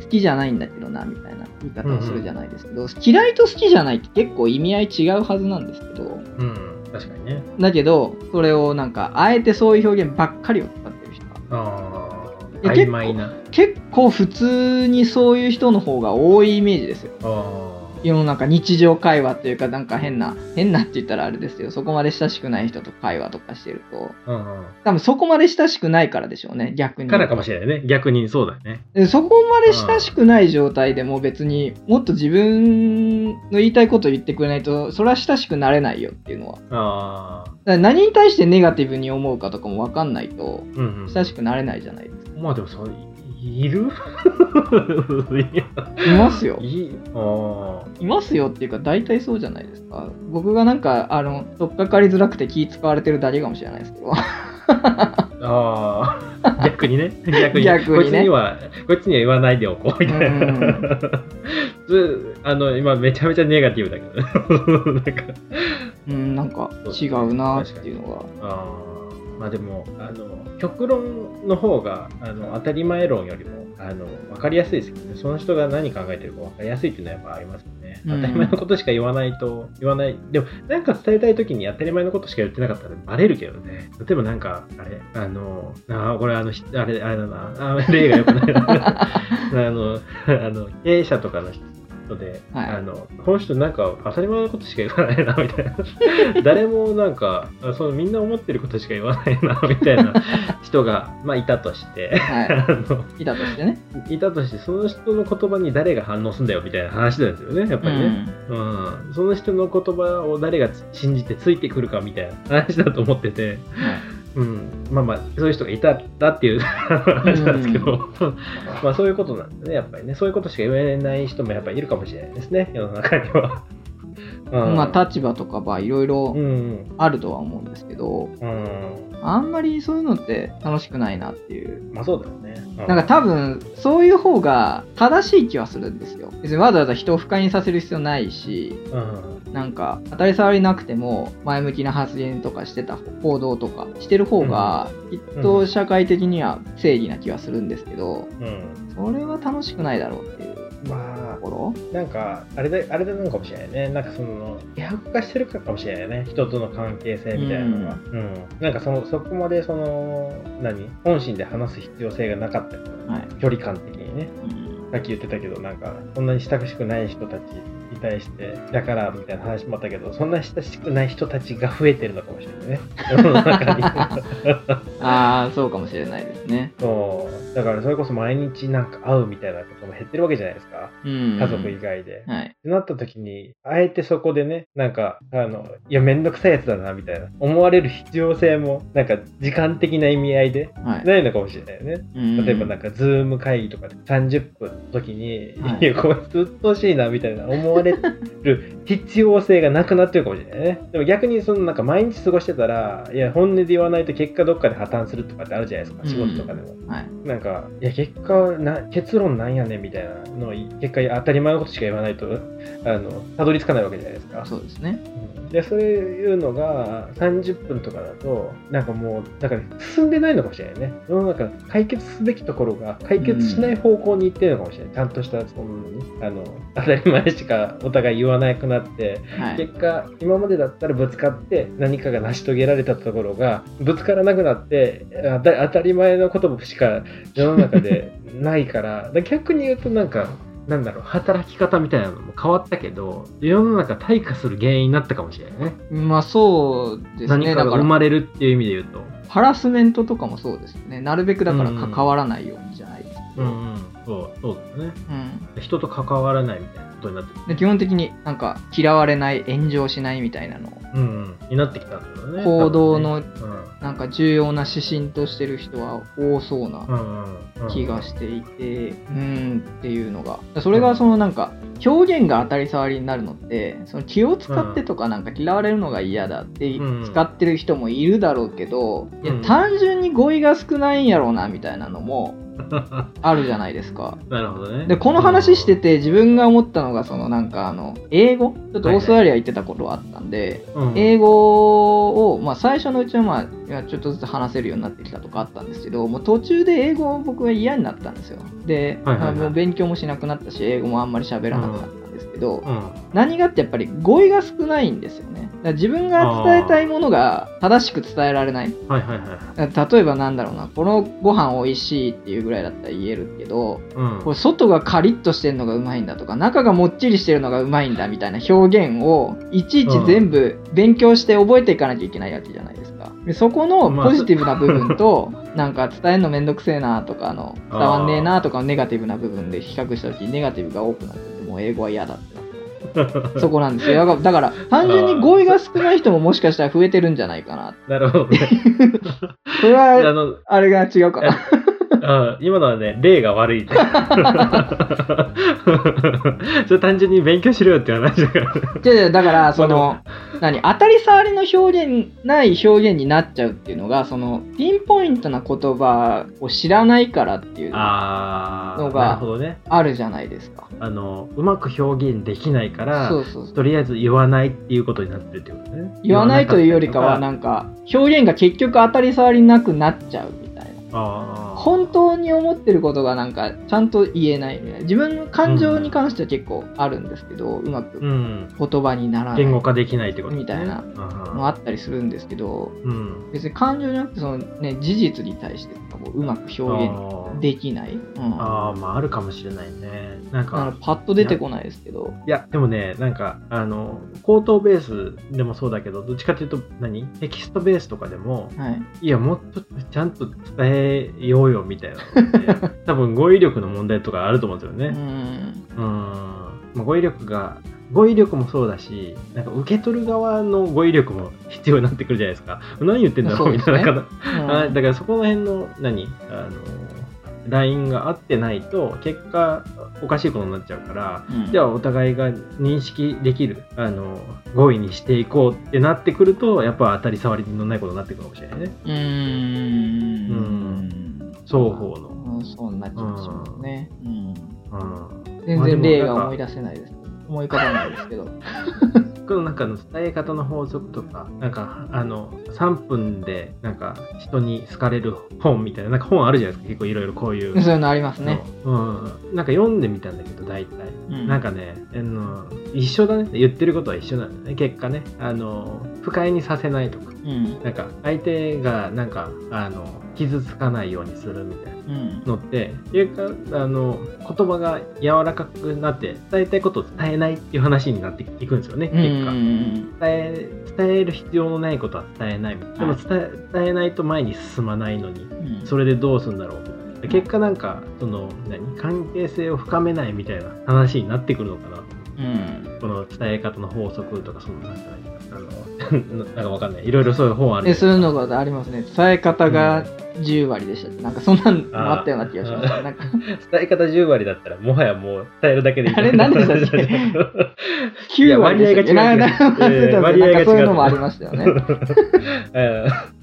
[SPEAKER 2] 好きじゃないんだけどなみたいな言い方をするじゃないですけど、嫌いと好きじゃないって結構意味合い違うはずなんですけど、
[SPEAKER 1] うん確かにね。
[SPEAKER 2] だけど、それをなんか、あえてそういう表現ばっかりを使ってる人。が
[SPEAKER 1] ああ曖昧な。
[SPEAKER 2] 結構普通にそういう人の方が多いイメージですよ。
[SPEAKER 1] あ
[SPEAKER 2] 世の中日常会話っていうかなんか変な、変なって言ったらあれですよ。そこまで親しくない人と会話とかしてると、
[SPEAKER 1] あうん
[SPEAKER 2] 多分そこまで親しくないからでしょうね、逆に。
[SPEAKER 1] うんからかもしれないね逆にそうだよね
[SPEAKER 2] でそこまで親しくない状態でも別にもっと自分の言いたいことを言ってくれないと、それは親しくなれないよっていうのは。
[SPEAKER 1] あ
[SPEAKER 2] 何に対してネガティブに思うかとかも分かんないと、
[SPEAKER 1] うんうん
[SPEAKER 2] 親しくなれないじゃないですか。
[SPEAKER 1] まあでもそういいる？い
[SPEAKER 2] ますよ。
[SPEAKER 1] いいあ
[SPEAKER 2] いますよっていうか大体そうじゃないですか。僕がなんか、あの、取っかかりづらくて気使われてるだけかもしれないですけど。
[SPEAKER 1] あああ 逆にね。逆に。
[SPEAKER 2] 逆にね。
[SPEAKER 1] こいつにはこいつには言わないでおこうみたいな、あの今めちゃめちゃネガティブだけど。ねなんか。
[SPEAKER 2] うん、なんか違うなっていうのが。
[SPEAKER 1] あーまあでもあの極論の方があの当たり前論よりもあの分かりやすいですけどねその人が何考えてるか分かりやすいっていうのはやっぱありますよねね。
[SPEAKER 2] うん
[SPEAKER 1] 当たり前のことしか言わないと、言わない。でも、なんか伝えたいときに当たり前のことしか言ってなかったらバレるけどね。例えばなんか、あれ、あの、あーこれあの、ひあれ、あれだな、あー例がよくないな。あの、あの、経営者とかの人で、
[SPEAKER 2] はい
[SPEAKER 1] あの、この人なんか当たり前のことしか言わないな、みたいな。誰もなんか、あそのみんな思ってることしか言わないな、みたいな 人が、まあ、いたとして、
[SPEAKER 2] はい。いたとしてね。
[SPEAKER 1] いたとして、その人の言葉に誰が反応するんだよみたいな話なんですよね、やっぱりね。うん。その人の言葉を誰が信じてついてくるかみたいな話だと思ってて、うん。まあまあ、そういう人がいただっていう 話なんですけど、まあそういうことなんですね、やっぱりね。そういうことしか言えない人もやっぱりいるかもしれないですね、世の中には。うん、
[SPEAKER 2] まあ立場とかはいろいろ
[SPEAKER 1] うん。
[SPEAKER 2] あるとは思うんですけど、
[SPEAKER 1] うん。
[SPEAKER 2] あんまりそういうのって楽しくないなっていう。
[SPEAKER 1] まあそうだよね。う
[SPEAKER 2] なんか多分、そういう方が正しい気はするんですよ。別にわざわざ人を不快にさせる必要ないし、
[SPEAKER 1] うん。
[SPEAKER 2] なんか当たり障りなくても前向きな発言とかしてた行動とかしてる方がきっと社会的には正義な気はするんですけど、
[SPEAKER 1] うん。
[SPEAKER 2] それは楽しくないだろうっていう
[SPEAKER 1] ま
[SPEAKER 2] ところ。
[SPEAKER 1] なんか、あれで、あれでなのかもしれないね。なんかその、希薄化してるかもしれないね。人との関係性みたいなのが。うん。なんかその、そこまでその、何？本心で話す必要性がなかったか
[SPEAKER 2] はい。
[SPEAKER 1] 距離感的にね。
[SPEAKER 2] うん
[SPEAKER 1] さっき言ってたけど、なんか、そんなに親しくない人たちに対して、だから、みたいな話もあったけど、そんな親しくない人たちが増えてるのかもしれないね。世の中に。
[SPEAKER 2] ああ、そうかもしれないですね。
[SPEAKER 1] そう。だから、それこそ毎日なんか会うみたいなことも減ってるわけじゃないですか。
[SPEAKER 2] うん。
[SPEAKER 1] 家族以外で。
[SPEAKER 2] はい。
[SPEAKER 1] ってなった時に、あえてそこでね、なんか、あの、いや、めんどくさいやつだな、みたいな、思われる必要性も、なんか、時間的な意味合いで、
[SPEAKER 2] はい。
[SPEAKER 1] ないのかもしれないよね。
[SPEAKER 2] うん
[SPEAKER 1] 例えばなんか、ズーム会議とかで30分の時に、
[SPEAKER 2] はい
[SPEAKER 1] こいつ鬱陶しいな、みたいな思われる必要性がなくなってるかもしれないね。でも逆に、そのなんか毎日過ごしてたら、いや、本音で言わないと結果どっかで破綻するとかってあるじゃないですか、仕事とかでも。
[SPEAKER 2] はい。
[SPEAKER 1] なんか、いや、結果な、結論なんやねんみたいなのを、結果当たり前のことしか言わないと、あの、たどり着かないわけじゃないですか。
[SPEAKER 2] そうですね。
[SPEAKER 1] うんで、そういうのが30分とかだと、なんかもう、だから進んでないのかもしれないね。世の中、解決すべきところが解決しない方向に行ってるのかもしれない。ちゃんとした、その、あの、当たり前しかお互い言わなくなって、
[SPEAKER 2] はい。
[SPEAKER 1] 結果今までだったらぶつかって何かが成し遂げられたところがぶつからなくなって当たり前のことしか世の中で ないから逆に言うとなんかなんだろう働き方みたいなのも変わったけど世の中退化する原因になったかもしれないね
[SPEAKER 2] まあそうですね。
[SPEAKER 1] 何かが生まれるっていう意味で言うと
[SPEAKER 2] ハラスメントとかもそうですね。なるべくだから関わらないようにじゃないですけど。
[SPEAKER 1] うんうんそうそうだよね
[SPEAKER 2] うん
[SPEAKER 1] 人と関わらないみたいなことになって
[SPEAKER 2] で基本的になんか嫌われない炎上しないみたいなのを
[SPEAKER 1] うんうん。になってきたんだよね。
[SPEAKER 2] 行動の
[SPEAKER 1] ね。
[SPEAKER 2] なんか重要な指針としてる人は多そうな
[SPEAKER 1] うんうんうん。うん
[SPEAKER 2] 気がしていてうーんっていうのが。それがそのなんか表現が当たり障りになるのってその気を使ってとかなんか嫌われるのが嫌だって
[SPEAKER 1] うん。
[SPEAKER 2] 使ってる人もいるだろうけどいや
[SPEAKER 1] うん
[SPEAKER 2] 単純に語彙が少ないんやろうなみたいなのもあるじゃないですか。
[SPEAKER 1] なるほどね。
[SPEAKER 2] でこの話してて自分が思ったのがそのなんかあの英語？ちょっとオーストラリア行ってたことあったんで、
[SPEAKER 1] うん
[SPEAKER 2] 英語を、まあ、最初のうちは、まあ、いやちょっとずつ話せるようになってきたとかあったんですけどもう途中で英語を僕は嫌になったんですよ。で、
[SPEAKER 1] はいはいはい。
[SPEAKER 2] まあもう勉強もしなくなったし英語もあんまり喋らなくなったんですけど、
[SPEAKER 1] うん。
[SPEAKER 2] 何がってやっぱり語彙が少ないんですよね自分が伝えたいものが正しく伝えられない。
[SPEAKER 1] はいはいはい
[SPEAKER 2] だから例えばなんだろうなこのご飯美味しいっていうぐらいだったら言えるけど
[SPEAKER 1] うん。
[SPEAKER 2] これ外がカリッとしてるのがうまいんだとか中がもっちりしてるのがうまいんだみたいな表現をいちいち全部勉強して覚えていかなきゃいけないわけじゃないですか。でそこの
[SPEAKER 1] まあ
[SPEAKER 2] ポジティブな部分と なんか伝えるのめんどくせえなとかあの伝わんねえなとかネガティブな部分で比較した時にネガティブが多くなっててもう英語は嫌だって そこなんですよ。だから単純に語彙が少ない人ももしかしたら増えてるんじゃないかな
[SPEAKER 1] なるほどね。
[SPEAKER 2] それ
[SPEAKER 1] あ
[SPEAKER 2] は
[SPEAKER 1] の、
[SPEAKER 2] あれが違うかな
[SPEAKER 1] あ今のはね、例が悪いね。それ単純に勉強しろよって話だから。
[SPEAKER 2] 違う違うだからその何当たり障りの表現ない表現になっちゃうっていうのがそのピンポイントな言葉を知らないからっていうのが
[SPEAKER 1] なる
[SPEAKER 2] じゃないですか。
[SPEAKER 1] あの、うまく表現できないから、
[SPEAKER 2] そうそうそう
[SPEAKER 1] とりあえず言わないっていうことになってるってことね。
[SPEAKER 2] 言わないというよりかは
[SPEAKER 1] な
[SPEAKER 2] なんか表現が結局当たり障りなくなっちゃう本当に思ってることがなんかちゃんと言えないみたいな。自分の感情に関しては結構あるんですけど、うまく
[SPEAKER 1] うん。
[SPEAKER 2] 言葉にならない。
[SPEAKER 1] 言語化できないってことね。
[SPEAKER 2] みたいな。
[SPEAKER 1] あ
[SPEAKER 2] のあったりするんですけど
[SPEAKER 1] ーうん。
[SPEAKER 2] 別に感情じゃなくてその、ね、事実に対してとかもうまく表現できない、うん、
[SPEAKER 1] ああ、まああるかもしれないね。なん
[SPEAKER 2] だかパッと出てこないですけど
[SPEAKER 1] いや、でもね、なんか、あの、口頭ベースでもそうだけど、どっちかというと何、テキストベースとかでも、
[SPEAKER 2] はい
[SPEAKER 1] いや、もっとちゃんと伝えようよみたいな。多分語彙力の問題とかあると思うんですよ
[SPEAKER 2] う
[SPEAKER 1] ね。
[SPEAKER 2] ん
[SPEAKER 1] うん。まあ、語彙力が、語彙力もそうだし、なんか受け取る側の語彙力も必要になってくるじゃないですか。何言ってんだろ
[SPEAKER 2] そう
[SPEAKER 1] みたいな。なんかあ
[SPEAKER 2] うん
[SPEAKER 1] だからそこの辺の何？あのラインが合ってないと結果おかしいことになっちゃうから、
[SPEAKER 2] うん。
[SPEAKER 1] じゃあお互いが認識できるあの合意にしていこうってなってくるとやっぱ当たり障りのないことになってくるかもしれないね。
[SPEAKER 2] うーん。
[SPEAKER 1] 双方の、
[SPEAKER 2] うんそうなっちゃいますね、うん、
[SPEAKER 1] うん、
[SPEAKER 2] 全然例が思い出せないです。思い浮かばないですけど
[SPEAKER 1] このなんかの伝え方の法則とかなんかあの3分でなんか人に好かれる本みたいななんか本あるじゃないですか。結構いろいろこういう。
[SPEAKER 2] そういうのありますね、
[SPEAKER 1] う。ん、なんか読んでみたんだけど大体、
[SPEAKER 2] うん。
[SPEAKER 1] なんかねあの一緒だね。言ってることは一緒なんだね結果ねあの不快にさせないとか。
[SPEAKER 2] うん。
[SPEAKER 1] なんか相手がなんかあの傷つかないようにするみたいな。
[SPEAKER 2] うん。
[SPEAKER 1] のっていうかあの言葉が柔らかくなって伝えたいことを伝えないっていう話になっていくんですよね
[SPEAKER 2] うん
[SPEAKER 1] 結果、伝え伝える必要のないことは伝えない。でも伝え伝えないと前に進まないのに
[SPEAKER 2] うん。
[SPEAKER 1] それでどうするんだろう。で結果なんかその何？関係性を深めないみたいな話になってくるのかな。
[SPEAKER 2] うん。
[SPEAKER 1] この伝え方の法則とかそのなんかあの なんかわかんない。いろいろそういう本ある。
[SPEAKER 2] えそういうのがありますね。伝え方が10割でした。ってなんかそんなのもあったような気がします。なんか。
[SPEAKER 1] 伝え方10割だったらもはやもう伝えるだけでいい。
[SPEAKER 2] あれ何でしたっけ？
[SPEAKER 1] い
[SPEAKER 2] 9
[SPEAKER 1] や
[SPEAKER 2] 割でしたっけ？
[SPEAKER 1] 割合が違う。
[SPEAKER 2] そういうのもありましたよね。
[SPEAKER 1] う ん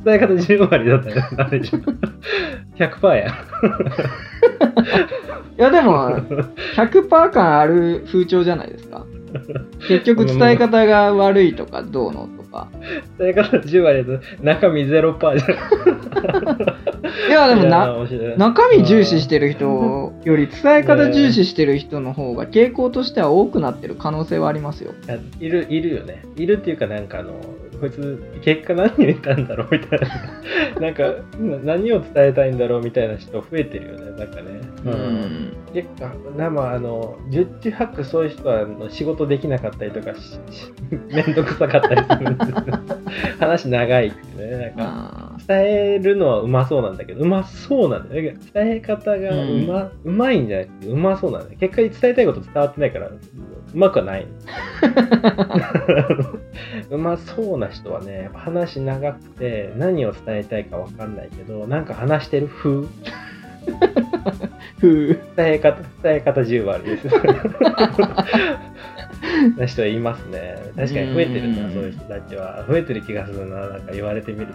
[SPEAKER 1] 伝え方10割だったら何でしょ100%や。
[SPEAKER 2] いやでも100%感ある風潮じゃないですか 結局伝え方が悪いとかどうのとか。
[SPEAKER 1] 伝え方10割だと中身0%じゃん。
[SPEAKER 2] いやでもな中身重視してる人より伝え方重視してる人の方が傾向としては多くなってる可能性はありますよ。
[SPEAKER 1] いるいるよね。いるっていうかなんかあのこいつ結果何言ったんだろうみたいな。なんかな何を伝えたいんだろうみたいな人増えてるよねなんかね。
[SPEAKER 2] うん。
[SPEAKER 1] 結構なまああの十中八九そういう人はあの仕事できなかったりとか面倒 くさかったりするんですよ。話長いってねなんか。
[SPEAKER 2] あ
[SPEAKER 1] 伝えるのはうまそうなんだけどうまそうなんだよね。伝え方がうま,、うまいんじゃなくてうまそうなんだよ。結果に伝えたいこと伝わってないからうまくはない。う まそうな人はね話長くて何を伝えたいか分かんないけどなんか話してる風。伝え方伝え方10割です。な人はいますね。確かに増えてる
[SPEAKER 2] う
[SPEAKER 1] なん。そういう人たちは。増えてる気がするななんか言われてみると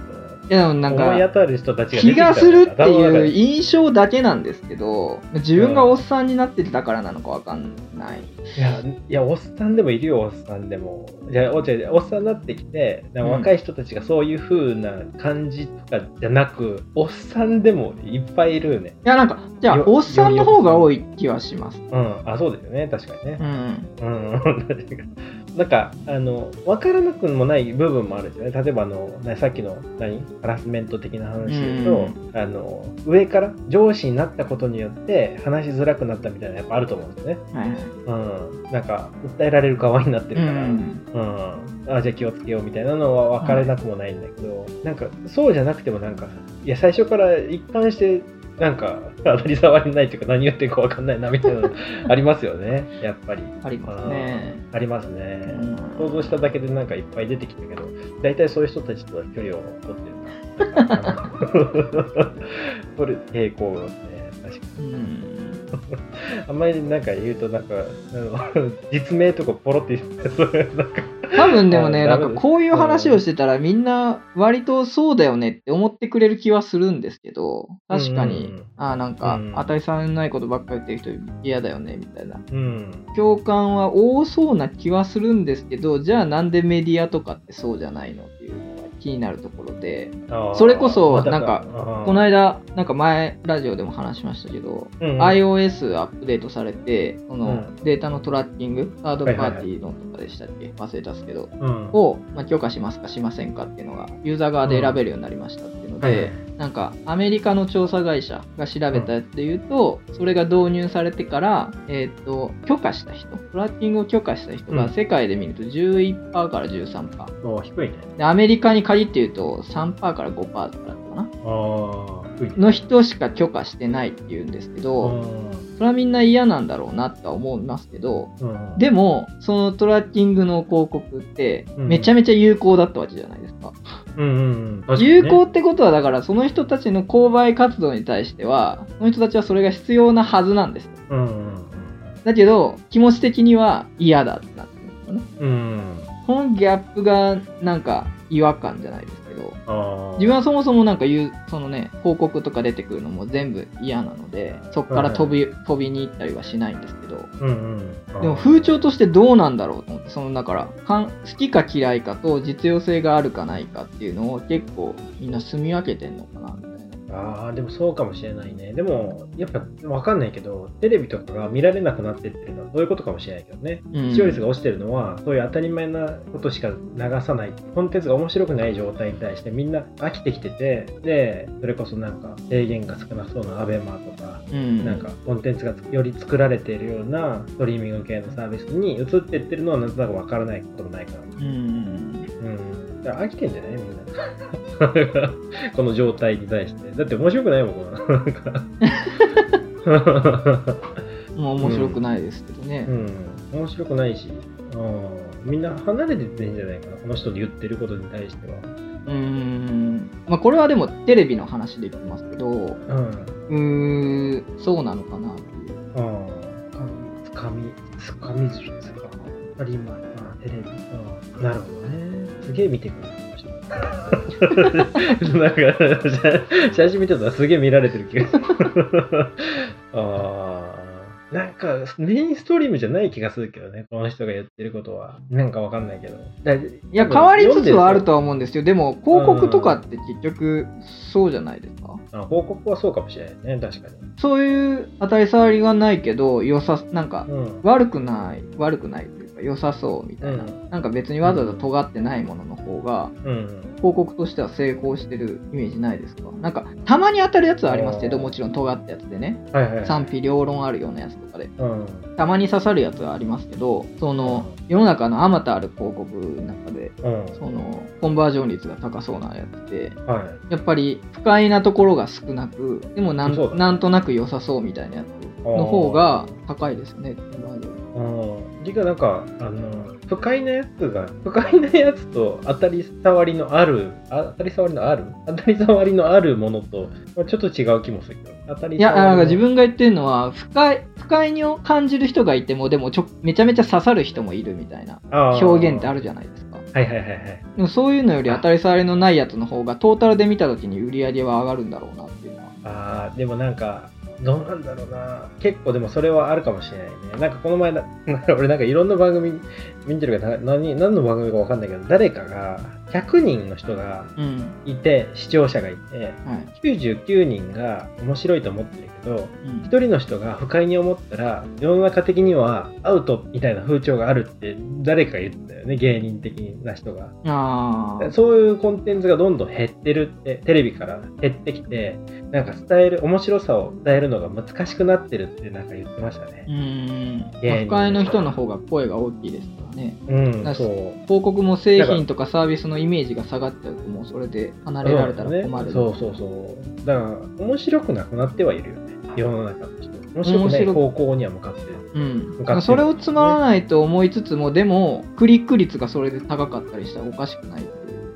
[SPEAKER 2] いやでもなんか
[SPEAKER 1] 思い当たる人たちが
[SPEAKER 2] 気がするっていう
[SPEAKER 1] で
[SPEAKER 2] 印象だけなんですけど自分がおっさんになってたからなのかわかんない。
[SPEAKER 1] いや、いや、おっさんでもいるよ、おっさんでも。じゃあ、おっさんになってきて、若い人たちがそういう風な感じとかじゃなく、おっさんでもいっぱいいるよね。
[SPEAKER 2] いやなんかじゃあ
[SPEAKER 1] よ
[SPEAKER 2] おっさんの方が多い気はします。
[SPEAKER 1] うん、あ、そうですよね、確かにね。
[SPEAKER 2] う。ん。
[SPEAKER 1] うん、なんか、あの、わからなくもない部分もあるんですよね。例えば、あの、なさっきの、何？ハラスメント的な話で言うと、あの、上から上司になったことによって話しづらくなったみたいなのやっぱあると思うんですよね。
[SPEAKER 2] はいはい
[SPEAKER 1] うん。なんか、訴えられる側になってるから。
[SPEAKER 2] うん
[SPEAKER 1] うん、あじゃあ気をつけようみたいなのは分かれなくもないんだけど、なんかそうじゃなくてもなんかいや最初から一貫してなんか当たり障りないっていうか何言ってるか分かんないなみたいなの ありますよねやっぱり。
[SPEAKER 2] ありますね。
[SPEAKER 1] ありますね、
[SPEAKER 2] うん。
[SPEAKER 1] 想像しただけでなんかいっぱい出てきたけど大体そういう人たちとは距離を取ってる。取る傾向がね確かに。
[SPEAKER 2] うん
[SPEAKER 1] あんまりなんか言うとなんか 実名とかポロって言ってそれなんか。
[SPEAKER 2] 多分でもね、なんかこういう話をしてたらみんな割とそうだよねって思ってくれる気はするんですけど、確かに、
[SPEAKER 1] うんうんうん。
[SPEAKER 2] ああ、なんか
[SPEAKER 1] うん。
[SPEAKER 2] 当たり障りのないことばっかり言ってる人嫌だよねみたいな。
[SPEAKER 1] うん。
[SPEAKER 2] 共感は多そうな気はするんですけど、じゃあなんでメディアとかってそうじゃないのっていう気になるところで、それこそなんかこの間、なんか前ラジオでも話しましたけど、
[SPEAKER 1] うんうん。
[SPEAKER 2] iOS アップデートされて、その
[SPEAKER 1] うん。
[SPEAKER 2] データのトラッキング、サードパーティーのとかでしたっけ？忘れたっすけど、
[SPEAKER 1] うん。
[SPEAKER 2] を、まあ、許可しますかしませんかっていうのがユーザー側で選べるようになりましたってので、なんかアメリカの調査会社が調べたやつで言うと、それが導入されてから、えー、と許可した人トラッキングを許可した人
[SPEAKER 1] うん。
[SPEAKER 2] が世界で見ると11%から13%、
[SPEAKER 1] お低いね。
[SPEAKER 2] でアメリカに限って言うと3%から5%だったかな。
[SPEAKER 1] ああ低いね。
[SPEAKER 2] の人しか許可してないっていうんですけど、それはみんな嫌なんだろうなとは思いますけど
[SPEAKER 1] うん。
[SPEAKER 2] でもそのトラッキングの広告って
[SPEAKER 1] うん。
[SPEAKER 2] めちゃめちゃ有効だったわけじゃないですか。
[SPEAKER 1] うんうん
[SPEAKER 2] 有効ってことはだからその人たちの購買活動に対してはその人たちはそれが必要なはずなんです。
[SPEAKER 1] うんうん
[SPEAKER 2] だけど気持ち的には嫌だってなってるんですよね
[SPEAKER 1] うん。うん。
[SPEAKER 2] このギャップがなんか違和感じゃないですけど。自分はそもそもなんか言うそのね広告とか出てくるのも全部嫌なのでそこから飛び,、飛びに行ったりはしないんですけど。
[SPEAKER 1] うんうん。
[SPEAKER 2] でも風潮としてどうなんだろうと思ってそのだから好きか嫌いかと実用性があるかないかっていうのを結構みんな住み分けてんのかなみたいな。
[SPEAKER 1] ああでもそうかもしれないね。でもやっぱわかんないけどテレビとかが見られなくなってってるのはそういうことかもしれないけどね。
[SPEAKER 2] うん。
[SPEAKER 1] 視聴率が落ちてるのはそういう当たり前なことしか流さない。コンテンツが面白くない状態に対してみんな飽きてきててでそれこそなんか制限が少なそうなアベマとか
[SPEAKER 2] うん。
[SPEAKER 1] なんかコンテンツがより作られているようなストリーミング系のサービスに移っていってるのはなんとなくわからないこともないかな
[SPEAKER 2] うん。
[SPEAKER 1] うん。だから飽きてんじゃない？みんな。この状態に対して。だって面白くないもん、このなんか。
[SPEAKER 2] もう面白くないですけどね
[SPEAKER 1] う。ん。面白くないし、うん、みんな離れてってんじゃないかな、この人の言ってることに対しては。
[SPEAKER 2] うーん。まあこれはでもテレビの話で言ってますけど、う
[SPEAKER 1] うん。
[SPEAKER 2] ーん、そうなのかなっていう。
[SPEAKER 1] うん。つかみ、つかみ術が当たり前。あテレビ。うん。なるほどね。すげえ見てくる。なんか写写真見てたらすげえ見られてる気がする。ああ。なんかメインストリームじゃない気がするけどね、この人が言ってることは。なんかわかんないけど。だい
[SPEAKER 2] いや、変わりつつはあるとは思うんですよ。でも、広告とかって結局、そうじゃないですか。
[SPEAKER 1] あ報告はそうかもしれないね、確かに。
[SPEAKER 2] そういう当たり障りがないけど、良さ、なんか、
[SPEAKER 1] うん。
[SPEAKER 2] 悪くない、悪くないというか、良さそうみたいな。
[SPEAKER 1] うん
[SPEAKER 2] なんか別にわざわざ尖ってないものの方が、
[SPEAKER 1] うん。
[SPEAKER 2] 広告としては成功してるイメージないですか？なんか、たまに当たるやつはありますけど、もちろん尖ったやつでね。
[SPEAKER 1] はいはい、はい。
[SPEAKER 2] 賛否両論あるようなやつとかで。
[SPEAKER 1] うん。
[SPEAKER 2] たまに刺さるやつはありますけど、その、世の中のあまたある広告の中で、
[SPEAKER 1] うん。
[SPEAKER 2] その、コンバージョン率が高そうなやつって、
[SPEAKER 1] はい。
[SPEAKER 2] やっぱり不快なところが少なく、でもなんなんとなく良さそうみたいなやつの方が高いですよね、コンバージョン
[SPEAKER 1] うん。てかなん。か、あの、不快なやつが、不快なやつと当たり障りのある、あ当たり障りのある当たり障りのあるものと、まあちょっと違う気もするけど、当たり
[SPEAKER 2] いや、なん。か自分が言ってるのは、不快、不快に感じる人がいても、でもちょめちゃめちゃ刺さる人もいるみたいな表現ってあ
[SPEAKER 1] る。
[SPEAKER 2] るじゃないですか。
[SPEAKER 1] はいはいはいはい。
[SPEAKER 2] でもそういうのより当たり障りのないやつの方が、トータルで見た時に売り上げは上がるん。だろうなっていうのは。
[SPEAKER 1] ああ、でもなん。か、どうなんだろうな。結構でもそれはあるかもしれないね。なんかこの前な、俺なんかいろんな番組見てるけど、何何の番組かわかんないけど、誰かが、100人の人が
[SPEAKER 2] うん。
[SPEAKER 1] いて、視聴者がいて、
[SPEAKER 2] はい。
[SPEAKER 1] 99人が面白いと思ってるけど、
[SPEAKER 2] うん
[SPEAKER 1] 一人の人が不快に思ったら世の中的にはアウトみたいな風潮があるって誰かが言ってたよね芸人的な人が。そういうコンテンツがどんどん減ってるってテレビから減ってきてなんか伝える面白さを伝えるのが難しくなってるってなんか言ってました
[SPEAKER 2] う
[SPEAKER 1] ね
[SPEAKER 2] 不快の人の方が声が大きいですね。
[SPEAKER 1] うんそう。
[SPEAKER 2] 広告も製品とかサービスのイメージが下がっちゃうと、もうそれで離れられたら困る。
[SPEAKER 1] そうそうそう。だから面白くなくなってはいるよね。世の中の人面白くない方向には向かって。る
[SPEAKER 2] うん。それをつまらないと思いつつも、でも、クリック率がそれで高かったりしたらおかしくない。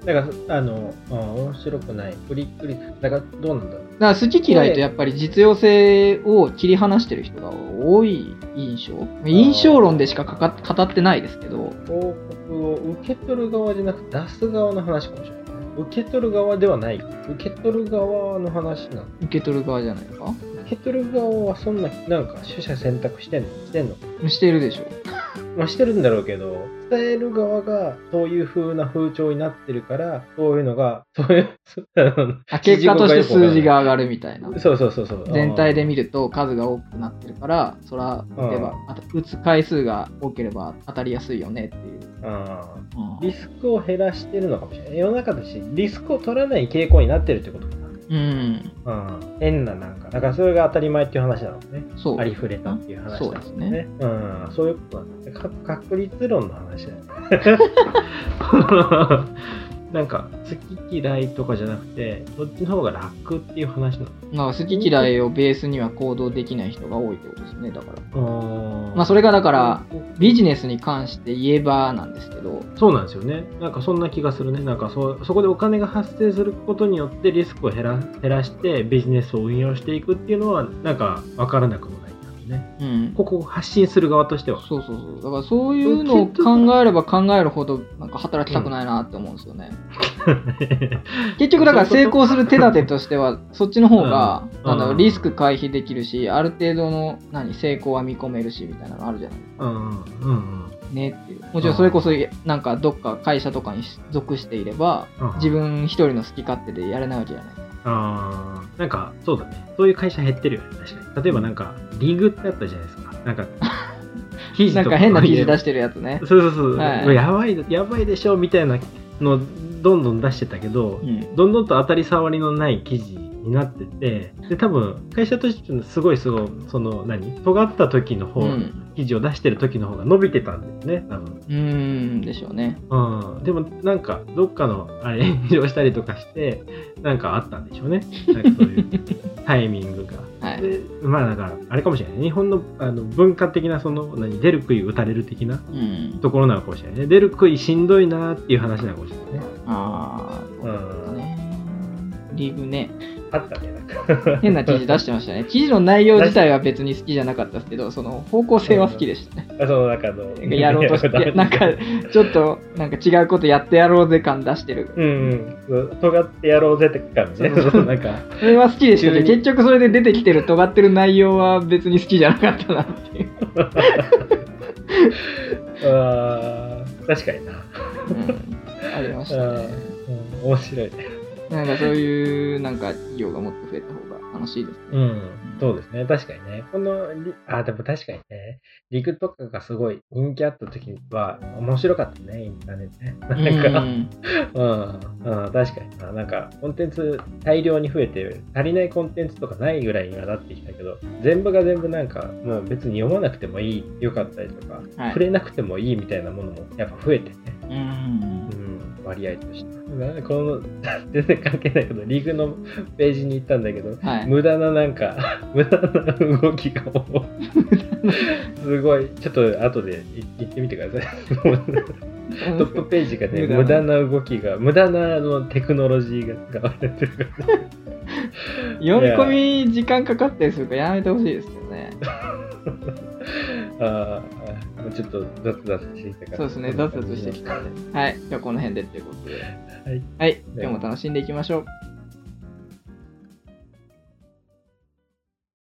[SPEAKER 1] だからあのあ面白くないクリックリだからどうなんだろう。
[SPEAKER 2] だから好き嫌いとやっぱり実用性を切り離してる人が多い印象？印象論でしかかか語ってないですけど、
[SPEAKER 1] 広告を受け取る側じゃなくて出す側の話かもしれない。受け取る側ではない。受け取る側の話なの。
[SPEAKER 2] 受け取る側じゃないですか？
[SPEAKER 1] 受け取る側はそんななんか取捨選択してんの？してんの？
[SPEAKER 2] してるでしょ。
[SPEAKER 1] まあ、してるんだろうけど、伝える側がそういう風な風潮になってるから、そういうのが、そういう、
[SPEAKER 2] あ結果として数字が上がるみたいな。
[SPEAKER 1] そうそうそうそう。
[SPEAKER 2] 全体で見ると数が多くなってるから、そら、例えば、あと打つ回数が多ければ当たりやすいよねっていう。
[SPEAKER 1] リスクを減らしてるのかもしれない。世の中としてリスクを取らない傾向になってるってことか
[SPEAKER 2] うん、
[SPEAKER 1] な。うん。変ななんか、だからそれが当たり前っていう話なのね。
[SPEAKER 2] そう。
[SPEAKER 1] ありふれたっていう話
[SPEAKER 2] そうですね
[SPEAKER 1] ね。うん、そういうことなんだ確率論の話だよね。なんか、好き嫌いとかじゃなくて、そっちの方が楽っていう話なの？
[SPEAKER 2] まあ、好き嫌いをベースには行動できない人が多いってことですね、だから。
[SPEAKER 1] ま
[SPEAKER 2] まあ、それがだから、ビジネスに関して言えばなんですけど、
[SPEAKER 1] そうなんですよね。なんかそんな気がするね。なんかそそこでお金が発生することによってリスクを減ら減らしてビジネスを運用していくっていうのはなんか分からなくもね。
[SPEAKER 2] うん。
[SPEAKER 1] ここを発信する側としては。
[SPEAKER 2] そうそうそう。だからそういうのを考えれば考えるほど、なんか働きたくないなって思うんですよね。結局だから成功する手立てとしては、そっちの方が、
[SPEAKER 1] うん
[SPEAKER 2] リスク回避できるし、ある程度の何成功は見込めるしみたいなのあるじゃない
[SPEAKER 1] うんうんうん
[SPEAKER 2] ねっていう。もちろんそれこそ、なんかどっか会社とかに属していれば、
[SPEAKER 1] うん。
[SPEAKER 2] 自分一人の好き勝手でやれないわけじゃない。
[SPEAKER 1] あーなんかそうだね。そういう会社減ってるよね。確かに。例えばなんかリーグってあったじゃないですか。なんか 記事と
[SPEAKER 2] なんか変な記事出
[SPEAKER 1] し
[SPEAKER 2] してるやつね。
[SPEAKER 1] そうそうそう。
[SPEAKER 2] はい
[SPEAKER 1] やばいやばいでしょみたいなのどんどん出してたけど、
[SPEAKER 2] うん。
[SPEAKER 1] どんどんと当たり障りのない記事になってて、で、多分、会社としてのすごいすごい、その、何尖った時の方、
[SPEAKER 2] うん
[SPEAKER 1] 記事を出してる時の方が伸びてたんですね、多分。
[SPEAKER 2] うーんでしょうね。
[SPEAKER 1] うん。でも、なんか、どっかの、あれ、炎上したりとかして、なんかあったんでしょうね。なんかそういう タイミングが。
[SPEAKER 2] はい。
[SPEAKER 1] で、まあだから、あれかもしれない。日本のあの文化的な、その、何、出る杭打たれる的な
[SPEAKER 2] うん。
[SPEAKER 1] ところなのかもしれないね。出る杭しんどいなっていう話なのかもしれないね。
[SPEAKER 2] ああ、そうだね。リーグね、
[SPEAKER 1] あったね。
[SPEAKER 2] 変な記事出してましたね。記事の内容自体は別に好きじゃなかったですけど、その方向性は好きでしたね。
[SPEAKER 1] あその中の。
[SPEAKER 2] なんかやろうとして、なんかちょっとなんか違うことやってやろうぜ感出してる。
[SPEAKER 1] うんうん尖ってやろうぜって感じね。
[SPEAKER 2] そうそう
[SPEAKER 1] なんか、
[SPEAKER 2] それは好きでしたけど、
[SPEAKER 1] 急に
[SPEAKER 2] 結局それで出てきてる尖ってる内容は別に好きじゃなかったなっていう。
[SPEAKER 1] あー確かにな。
[SPEAKER 2] うん、ありました
[SPEAKER 1] あ
[SPEAKER 2] ね。
[SPEAKER 1] ーうん面白いね。
[SPEAKER 2] なんかそういうなんか企業がもっと増えた方が楽しいですね。
[SPEAKER 1] うん、そうですね。確かにね。このリ、あ、でも確かにね、リグとかがすごい人気あった時は面白かったね、インターネットね。なんか、うん、うん、確かにな。なんか、コンテンツ大量に増えて、足りないコンテンツとかないぐらいにはなってきたけど、全部が全部なんか、もう別に読まなくてもいい、よかったりとか、
[SPEAKER 2] はい
[SPEAKER 1] 触れなくてもいいみたいなものもやっぱ増えてね。
[SPEAKER 2] うん。
[SPEAKER 1] うん、割合として。なこの、全然関係ないけど、リーグのページに行ったんだけど、
[SPEAKER 2] はい。
[SPEAKER 1] 無駄ななんか、無駄な動きがもう、すごい、ちょっと後で行ってみてください。トップページがね、無
[SPEAKER 2] 無駄な
[SPEAKER 1] 動きが、無駄なあのテクノロジーが使われてるから。
[SPEAKER 2] 読み込み時間かかったりするからやめてほしいですけどね。
[SPEAKER 1] ああ、ちょっと雑々してきたから。
[SPEAKER 2] そうですね、雑々してきたんで。はい。じゃあこの辺でっていうことで。
[SPEAKER 1] はい。
[SPEAKER 2] はい。今日も楽しんでいきましょう。